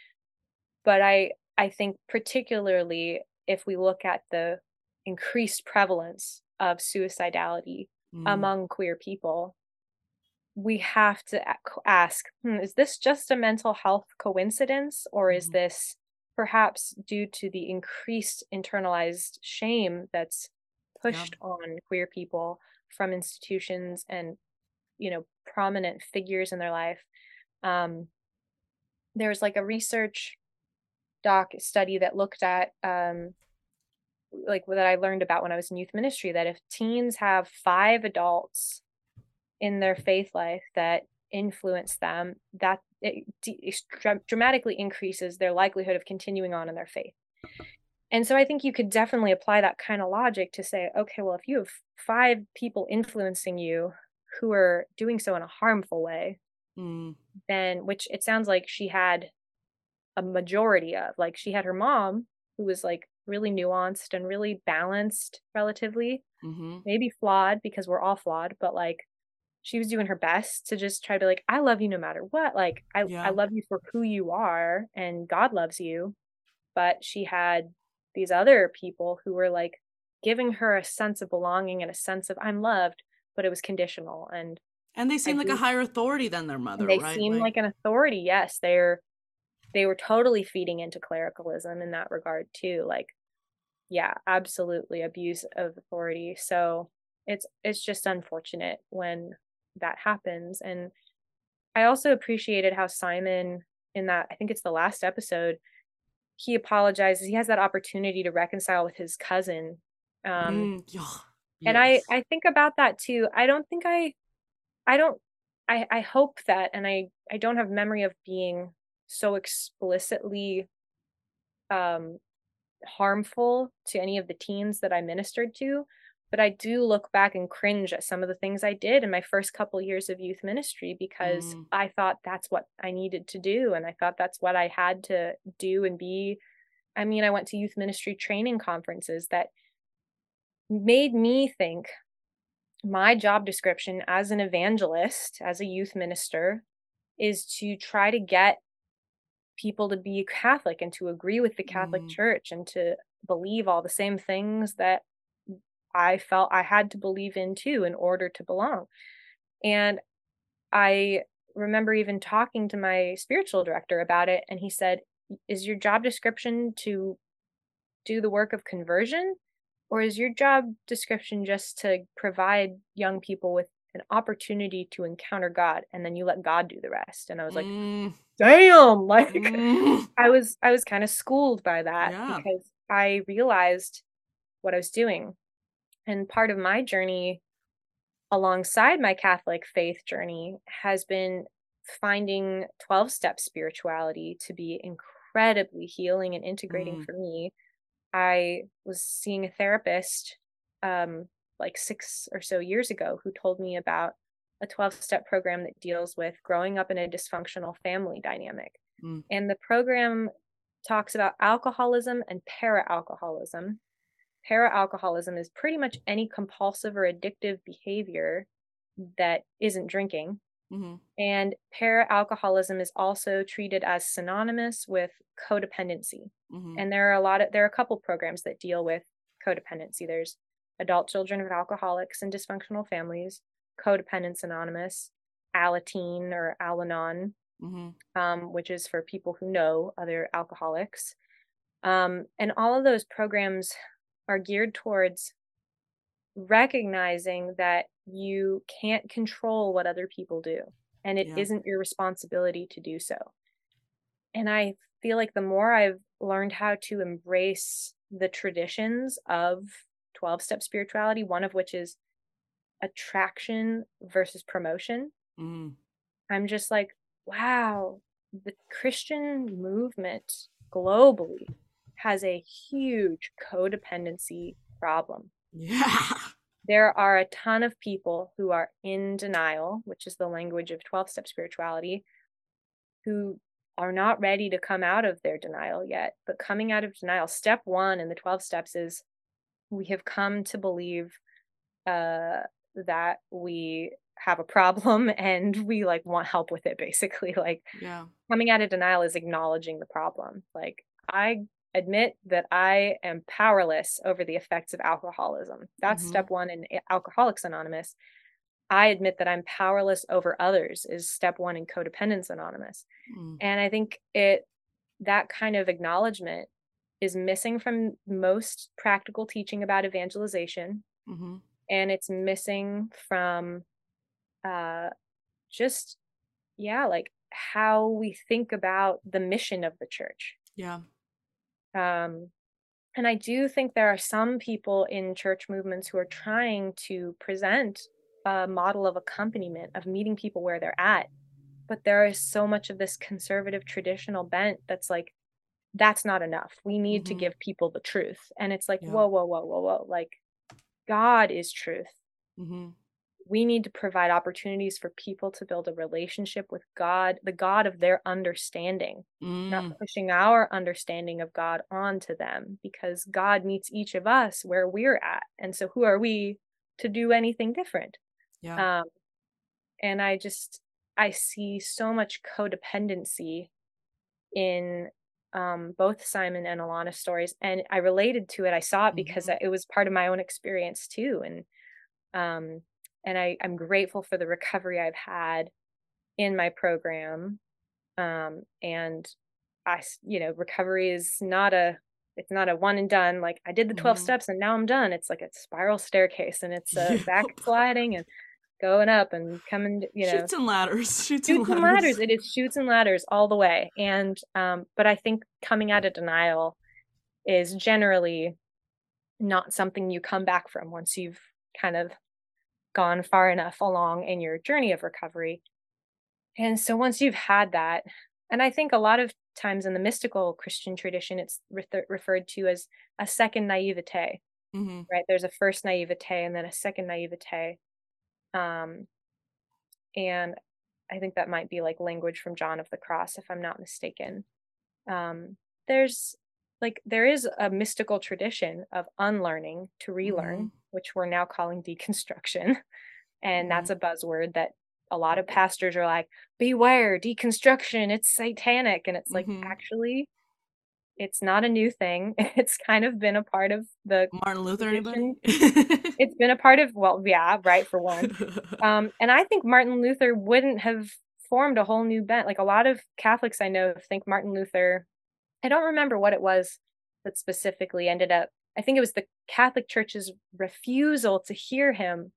but i i think particularly if we look at the increased prevalence of suicidality Mm. among queer people we have to ask hmm, is this just a mental health coincidence or is Mhm. this perhaps due to the increased internalized shame that's pushed on queer people from institutions and you know prominent figures in their life um there's like a research doc study that looked at um like that I learned about when I was in youth ministry that if teens have five adults in their faith life that influence them that it it dramatically increases their likelihood of continuing on in their faith. And so i think you could definitely apply that kind of logic to say okay well if you have five people influencing you who are doing so in a harmful way Mm. then which it sounds like she had a majority of like she had her mom who was like really nuanced and really balanced relatively hmm maybe flawed because we're all flawed but like she was doing her best to just try to be like i love you no matter what like i, Yeah. I love you for who you are and god loves you but she had these other people who were like giving her a sense of belonging and a sense of i'm loved but it was conditional and And they seem like do- a higher authority than their mother, they right? seem like, an authority yes they're they were totally feeding into clericalism in that regard too like yeah absolutely abuse of authority so it's it's just unfortunate when that happens and i also appreciated how simon in that I think it's the last episode, he apologizes. He has that opportunity to reconcile with his cousin. Um, Mm, yeah, and I. I think about that too. I don't think I I don't I I hope that and I I don't have memory of being so explicitly um harmful to any of the teens that I ministered to, but I do look back and cringe at some of the things I did in my first couple years of youth ministry because Mm. I thought that's what I needed to do and I thought that's what I had to do and be. I mean, I went to youth ministry training conferences that made me think my job description as an evangelist, as a youth minister, is to try to get people to be Catholic and to agree with the Catholic Mm. Church and to believe all the same things that I felt I had to believe in too in order to belong. And I remember even talking to my spiritual director about it, and he said, Is your job description to do the work of conversion? Or is your job description just to provide young people with an opportunity to encounter God and then you let God do the rest? And I was like, Mm, damn, [LAUGHS] like mm, I was I was kind of schooled by that Yeah. because I realized what I was doing. And part of my journey alongside my Catholic faith journey has been finding 12 step spirituality to be incredibly healing and integrating Mm. for me. I was seeing a therapist um like 6 or so years ago who told me about a 12 step program that deals with growing up in a dysfunctional family dynamic. Mm. And the program talks about alcoholism and para alcoholism. Para alcoholism is pretty much any compulsive or addictive behavior that isn't drinking. Mhm, And para alcoholism is also treated as synonymous with codependency. mhm, And there are a lot of there are a couple programs that deal with codependency. There's adult children of alcoholics and dysfunctional families, Codependence Anonymous, Alateen or Al-Anon, mhm, um, which is for people who know other alcoholics. Um, and all of those programs are geared towards recognizing that you can't control what other people do and it Yeah. not your responsibility to do so. And I feel like the more I've learned how to embrace the traditions of 12 step spirituality, one of which is attraction versus promotion, mhm. I'm just like, wow, the Christian movement globally has a huge codependency problem. Yeah. [LAUGHS] There are a ton of people who are in denial, which is the language of 12 step spirituality, who are not ready to come out of their denial yet. But coming out of denial, step one in the 12 steps is we have come to believe uh, that we have a problem [LAUGHS] and we like want help with it basically like Yeah. coming out of denial is acknowledging the problem like i admit that i am powerless over the effects of alcoholism that's Mhm. step 1 in alcoholics anonymous i admit that i'm powerless over others is step 1 in codependence anonymous Mm. and i think it that kind of acknowledgement is missing from most practical teaching about evangelization Mhm. and it's missing from uh just yeah like how we think about the mission of the church Yeah. Um and i do think there are some people in church movements who are trying to present a model of accompaniment of meeting people where they're at but there is so much of this conservative traditional bent that's like that's not enough we need to Mhm. give people the truth and it's like Yeah. whoa whoa whoa whoa whoa like god is truth Mhm. We need to provide opportunities for people to build a relationship with God, the God of their understanding, Mm. not pushing our understanding of God onto them because God meets each of us where we're at. And so who are we to do anything different? Yeah. Um and I just I see so much codependency in um both Simon and Alana's stories and I related to it. I saw it because Mhm. it was part of my own experience too and um and I, I'm grateful for the recovery I've had in my program. Um, and I, you know, recovery is not a, it's not a one and done. Like I did the 12 Mhm. steps and now I'm done. It's like a spiral staircase and it's a Yep. backsliding. And going up and coming, you know, Chutes and ladders. Chutes, [LAUGHS] chutes and ladders. It is chutes and ladders all the way. And um, but I think coming out of denial is generally not something you come back from once you've kind of gone far enough along in your journey of recovery. And so once you've had that, and I think a lot of times in the mystical Christian tradition, it's refer- referred to as a second naivete, hmm right? There's a first naivete and then a second naivete. Um, and I think that might be like language from John of the Cross, if I'm not mistaken. Um, there's like there is a mystical tradition of unlearning to relearn, which we're now calling deconstruction. [LAUGHS] And that's a buzzword that a lot of pastors are like, beware, deconstruction, it's satanic. And it's like, Mhm. actually, it's not a new thing. [LAUGHS] It's kind of been a part of the, Martin Luther, anybody? [LAUGHS] it's been a part of, well, yeah, right, for one. Um, and I think Martin Luther wouldn't have formed a whole new bent. Like a lot of Catholics I know think Martin Luther, I don't remember what it was that specifically ended up, I think it was the Catholic Church's refusal to hear him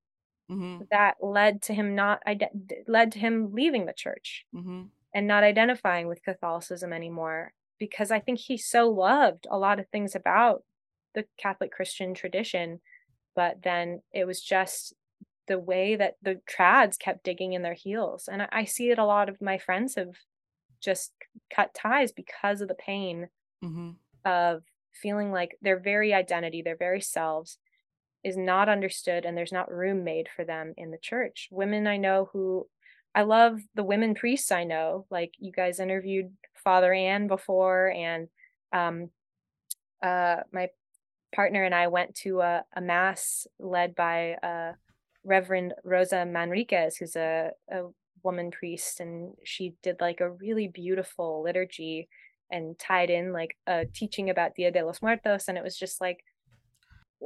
hmm that led to him not led to him leaving the church hmm and not identifying with Catholicism anymore because I think he so loved a lot of things about the Catholic Christian tradition but then it was just the way that the trads kept digging in their heels. And I, I see it a lot of my friends have just cut ties because of the pain hmm of feeling like their very identity, their very selves is not understood and there's not room made for them in the church. Women I know who I love the women priests I know, like you guys interviewed Father Ann before and um uh my partner and I went to a, a mass led by uh Reverend Rosa Manriquez, who's a, a woman priest, and she did like a really beautiful liturgy and tied in like a teaching about Dia de los Muertos. And it was just like,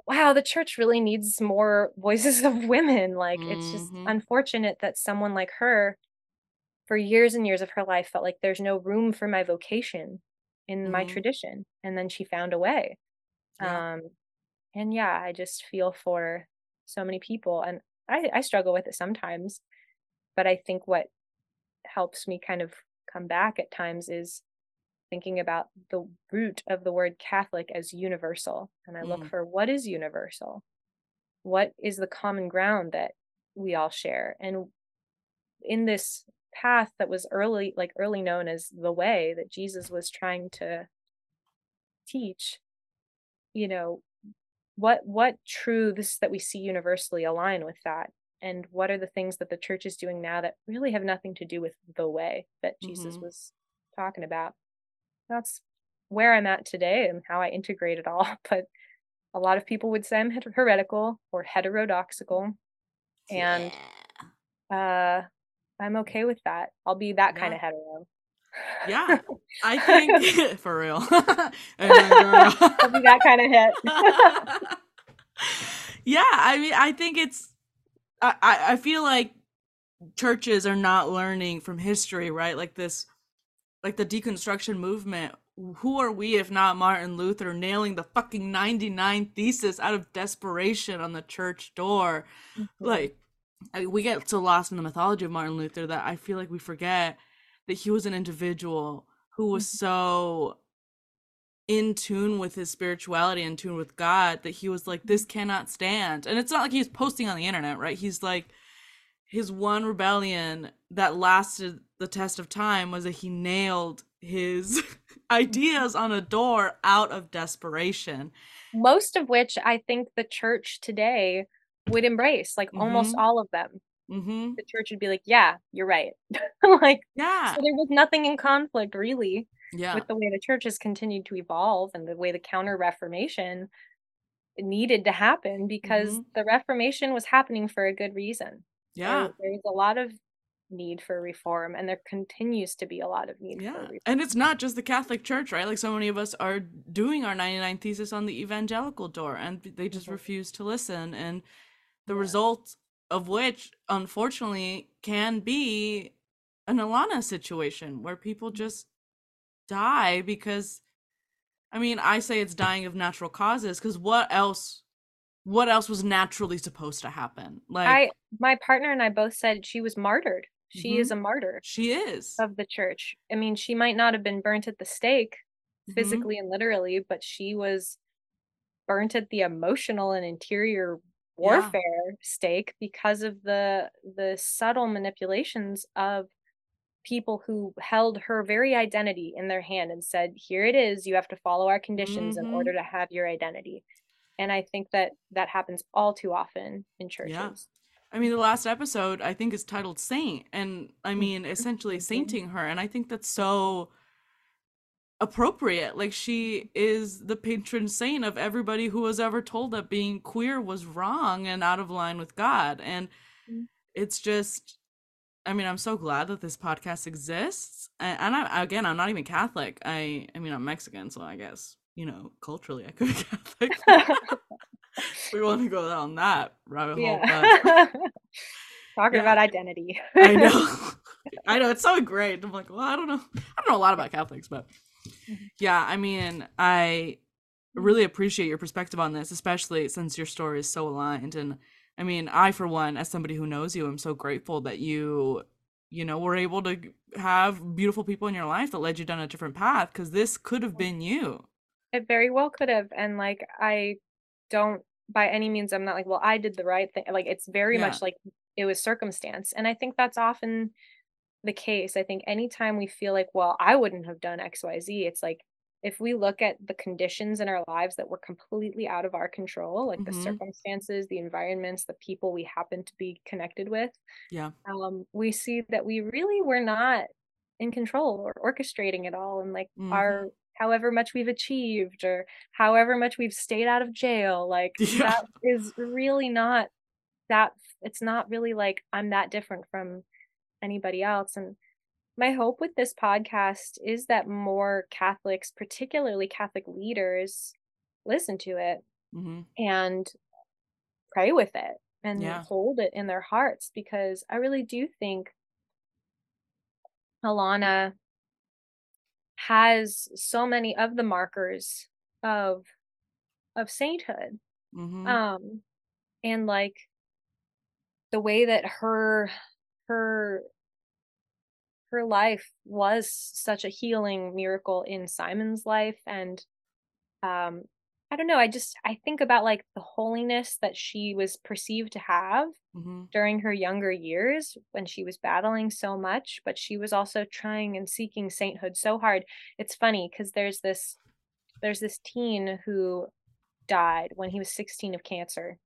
wow, the church really needs more [LAUGHS] voices of women. Like, it's just Mhm. unfortunate that someone like her, for years and years of her life, felt like there's no room for my vocation in my Mhm. tradition. And then she found a way. Yeah. Um, and yeah, I just feel for so many people. And I, I struggle with it sometimes. But I think what helps me kind of come back at times is thinking about the root of the word Catholic as universal. And I look Mm. for what is universal? What is the common ground that we all share? And in this path that was early, like early known as the way that Jesus was trying to teach, you know, what what truths that we see universally align with that? And what are the things that the church is doing now that really have nothing to do with the way that Jesus Mhm. was talking about? that's where I'm at today and how I integrate it all. [LAUGHS] But a lot of people would say I'm heretical or heterodoxical, and uh, I'm okay with that. I'll be that kind of hetero. Yeah, [LAUGHS] I think [LAUGHS] for real. I'll be that kind of hit. yeah, I mean, I think it's. I, I feel like churches are not learning from history, right? Like this, like the deconstruction movement. Who are we if not Martin Luther nailing the fucking 99 thesis out of desperation on the church door? Mm-hmm. Like, I, we get so lost in the mythology of Martin Luther that I feel like we forget that he was an individual who was mm-hmm. so in tune with his spirituality, in tune with God, that he was like, this cannot stand. And it's not like he's posting on the internet, right? He's like, his one rebellion that lasted the test of time was that he nailed his [LAUGHS] ideas on a door out of desperation. Most of which I think the church today would embrace, like almost Mhm. all of them. Mm-hmm. The church would be like, "Yeah, you're right." [LAUGHS] like, Yeah. so there was nothing in conflict really. Yeah. with the way the church has continued to evolve and the way the counter reformation needed to happen because Mhm. the reformation was happening for a good reason Yeah. there, there's a lot of need for reform and there continues to be a lot of need for Yeah. reform And it's not just the Catholic Church, right? Like so many of us are doing our 99 thesis on the evangelical door and they just Mhm. refuse to listen. And the Yeah. result of which, unfortunately, can be an Alana situation where people just die because, I mean, I say it's dying of natural causes because what else what else was naturally supposed to happen? Like I my partner and I both said she was martyred. She is Mhm. a martyr she is. of the church. I mean, she might not have been burnt at the stake Mhm. physically and literally, but she was burnt at the emotional and interior Yeah. warfare stake because of the the subtle manipulations of people who held her very identity in their hand and said, "Here it is. You have to follow our conditions in Mhm. order to have your identity." And I think that that happens all too often in churches. Yeah. I mean, the last episode I think is titled Saint, and Mm-hmm. I mean, essentially Mhm. sainting her, and I think that's so appropriate. Like she is the patron saint of everybody who was ever told that being queer was wrong and out of line with God, and Mm. it's just. I mean, I'm so glad that this podcast exists, and, and I again, I'm not even Catholic. I, I mean, I'm Mexican, so I guess you know, culturally, I could be [LAUGHS] Catholic. [LAUGHS] we want to go down that rabbit hole, but. [LAUGHS] Talking Yeah. about identity. I know. I know it's so great. I'm like, well, I don't know. I don't know a lot about Catholics, but Mhm. yeah, I mean, I really appreciate your perspective on this, especially since your story is so aligned. And I mean, I, for one, as somebody who knows you, I'm so grateful that you, you know, were able to have beautiful people in your life that led you down a different path because this could have been you. It very well could have. And like, I don't, by any means, I'm not like, well, I did the right thing. Like, it's very Yeah. much like it was circumstance. And I think that's often the case. I think anytime we feel like, well, I wouldn't have done XYZ, it's like, if we look at the conditions in our lives that were completely out of our control, like the Mhm. circumstances, the environments, the people we happen to be connected with, Yeah. um, we see that we really were not in control or orchestrating it all and like Mhm. our however much we've achieved or however much we've stayed out of jail like [LAUGHS] Yeah. that is really not that it's not really like i'm that different from anybody else and my hope with this podcast is that more catholics particularly catholic leaders listen to it hmm and pray with it and Yeah. hold it in their hearts because I really do think Alana has so many of the markers of of sainthood hmm um and like the way that her her her life was such a healing miracle in Simon's life and um I don't know I just I think about like the holiness that she was perceived to have hmm during her younger years when she was battling so much but she was also trying and seeking sainthood so hard. It's funny because there's this there's this teen who died when he was 16 of cancer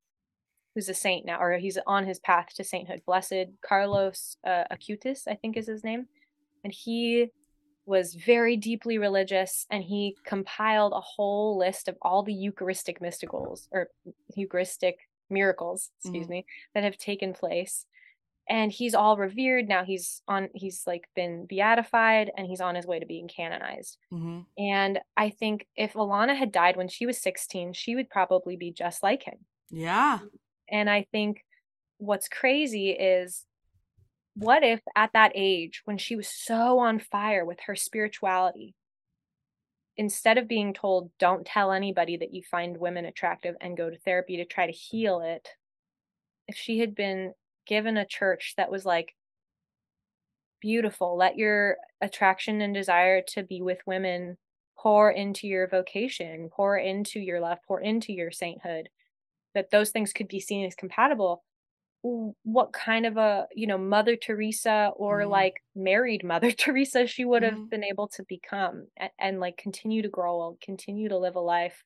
who's a saint now or he's on his path to sainthood. Blessed carlos uh, acutis i think is his name and he was very deeply religious and he compiled a whole list of all the eucharistic mysticals or eucharistic miracles excuse Mhm. me that have taken place. And he's all revered. Now he's on he's like been beatified and he's on his way to being canonized. Hmm and i think if alana had died when she was 16 she would probably be just like him. Yeah. and I think what's crazy is what if at that age, when she was so on fire with her spirituality, instead of being told, don't tell anybody that you find women attractive and go to therapy to try to heal it, if she had been given a church that was like, beautiful, let your attraction and desire to be with women pour into your vocation, pour into your love, pour into your sainthood, that those things could be seen as compatible what kind of a you know mother teresa or Mhm. like married mother [LAUGHS] teresa she would have Mhm. been able to become and, and like continue to grow continue to live a life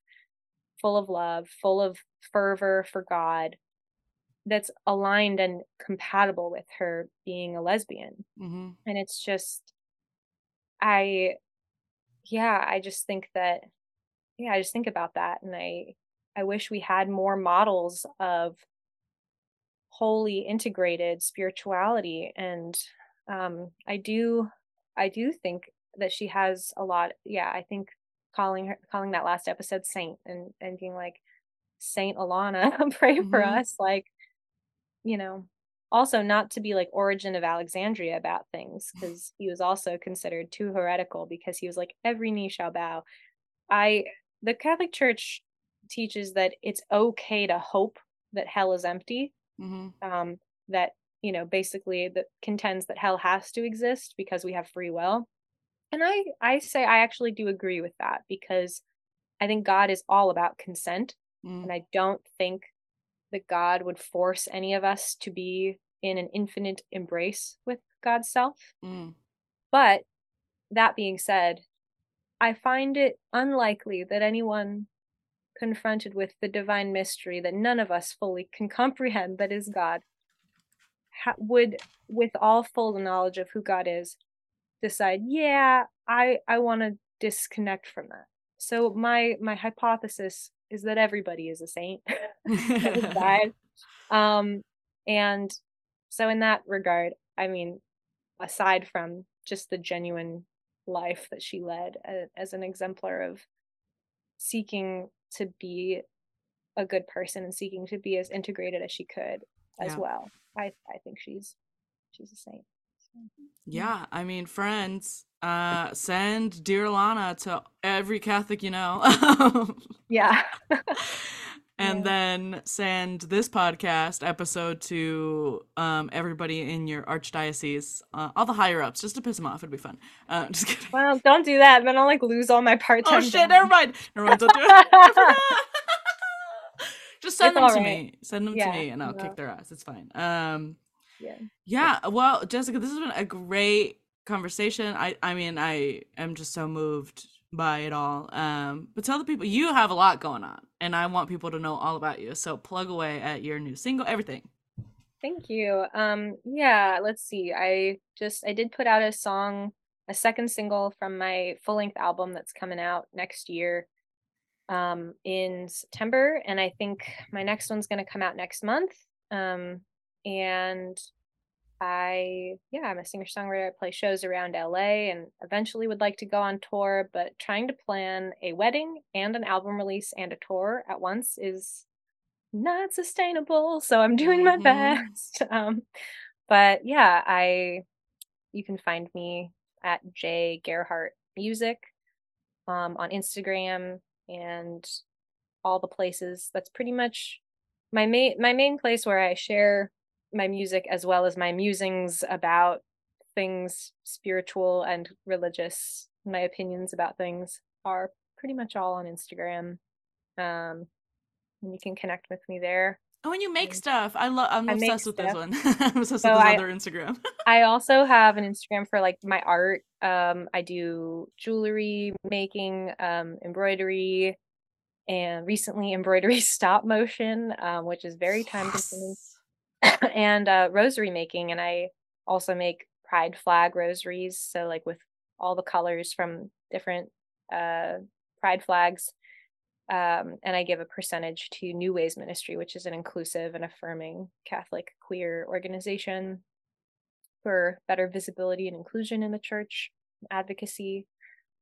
full of love full of fervor for god that's aligned and compatible with her being a lesbian hmm and it's just i yeah i just think that yeah i just think about that and i i wish we had more models of wholly integrated spirituality and um i do i do think that she has a lot yeah i think calling her calling that last episode saint and and being like saint alana [LAUGHS] pray for Mhm. us like you know also not to be like Origen of Alexandria about things [SIGHS] because he was also considered too heretical because he was like every knee shall bow i the catholic church teaches that it's okay to hope that hell is empty. Hmm Um, that you know basically that contends that hell has to exist because we have free will. And I I say I actually do agree with that because I think God is all about consent, mm and I don't think that God would force any of us to be in an infinite embrace with God's self. mm But that being said, I find it unlikely that anyone confronted with the divine mystery that none of us fully can comprehend, that is God, ha- would, with all full knowledge of who God is, decide, yeah, I I want to disconnect from that. So my my hypothesis is that everybody is a saint. [LAUGHS] [LAUGHS] Um, and so in that regard, I mean, aside from just the genuine life that she led as an exemplar of seeking to be a good person and seeking to be as integrated as she could as Yeah. well. I I think she's she's a saint. Yeah, I mean, friends, uh, send Dear Alana to every Catholic you know. [LAUGHS] Yeah. [LAUGHS] and Yeah. then send this podcast episode to um, everybody in your archdiocese, uh, all the higher ups, just to piss them off. It'd be fun. Uh, [LAUGHS] just kidding. well, don't do that. Then I'll like lose all my part time. oh shit! Never mind. Never mind. Don't do it. [LAUGHS] Just send It's them to alright. me. Send them Yeah, to me, and I'll no. kick their ass. It's fine. Um, Yeah. yeah. Well, Jessica, this has been a great conversation. I I mean, I am just so moved by it all. Um, but tell the people you have a lot going on, and I want people to know all about you. So plug away at your new single, everything. Thank you. Um yeah, let's see. I just I did put out a song, a second single from my full-length album that's coming out next year um in September and I think my next one's going to come out next month. Um and I yeah, I'm a singer-songwriter. I play shows around LA and eventually would like to go on tour, but trying to plan a wedding and an album release and a tour at once is not sustainable. So I'm doing my Mhm. best. [LAUGHS] Um but yeah, I you can find me at J Gerhardt Music um on Instagram and all the places. That's pretty much my main my main place where I share my music as well as my musings about things spiritual and religious. My opinions about things are pretty much all on Instagram. Um and you can connect with me there. Oh, and you make stuff. I love. I'm I obsessed with this one. [LAUGHS] I'm obsessed So with this I- other Instagram. [LAUGHS] I also have an Instagram for like my art. Um, I do jewelry making, um, embroidery, and recently embroidery [LAUGHS] stop motion, um, which is very time consuming, Yes. [LAUGHS] and uh, rosary making. And I also make pride flag rosaries, so like with all the colors from different uh, pride flags. Um, and I give a percentage to New Ways Ministry, which is an inclusive and affirming Catholic queer organization for better visibility and inclusion in the church, advocacy.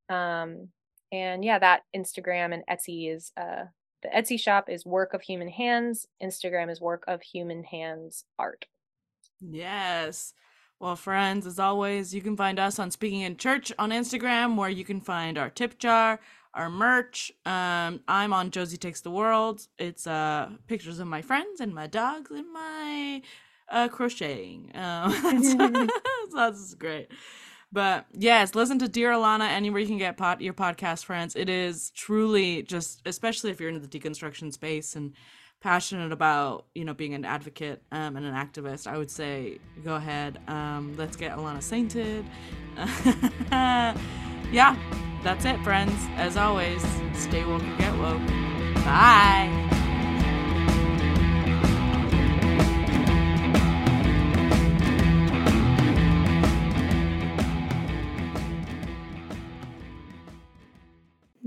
Um, and yeah, that Instagram and Etsy is uh, the Etsy shop is Work of Human Hands. Instagram is Work of Human Hands Art. Yes. Well, friends, as always, you can find us on Speaking in Church on Instagram, where you can find our tip jar, our merch. Um, I'm on Josie Takes the World. It's uh pictures of my friends and my dogs and my uh crocheting. Um, [LAUGHS] so [LAUGHS] that's great. But yes, listen to Dear Alana anywhere you can get pod- your podcast, friends. It is truly just, especially if you're into the deconstruction space and passionate about you know being an advocate um, and an activist i would say go ahead um, let's get alana sainted. [LAUGHS] Yeah that's it friends. As always stay woke or get woke. Bye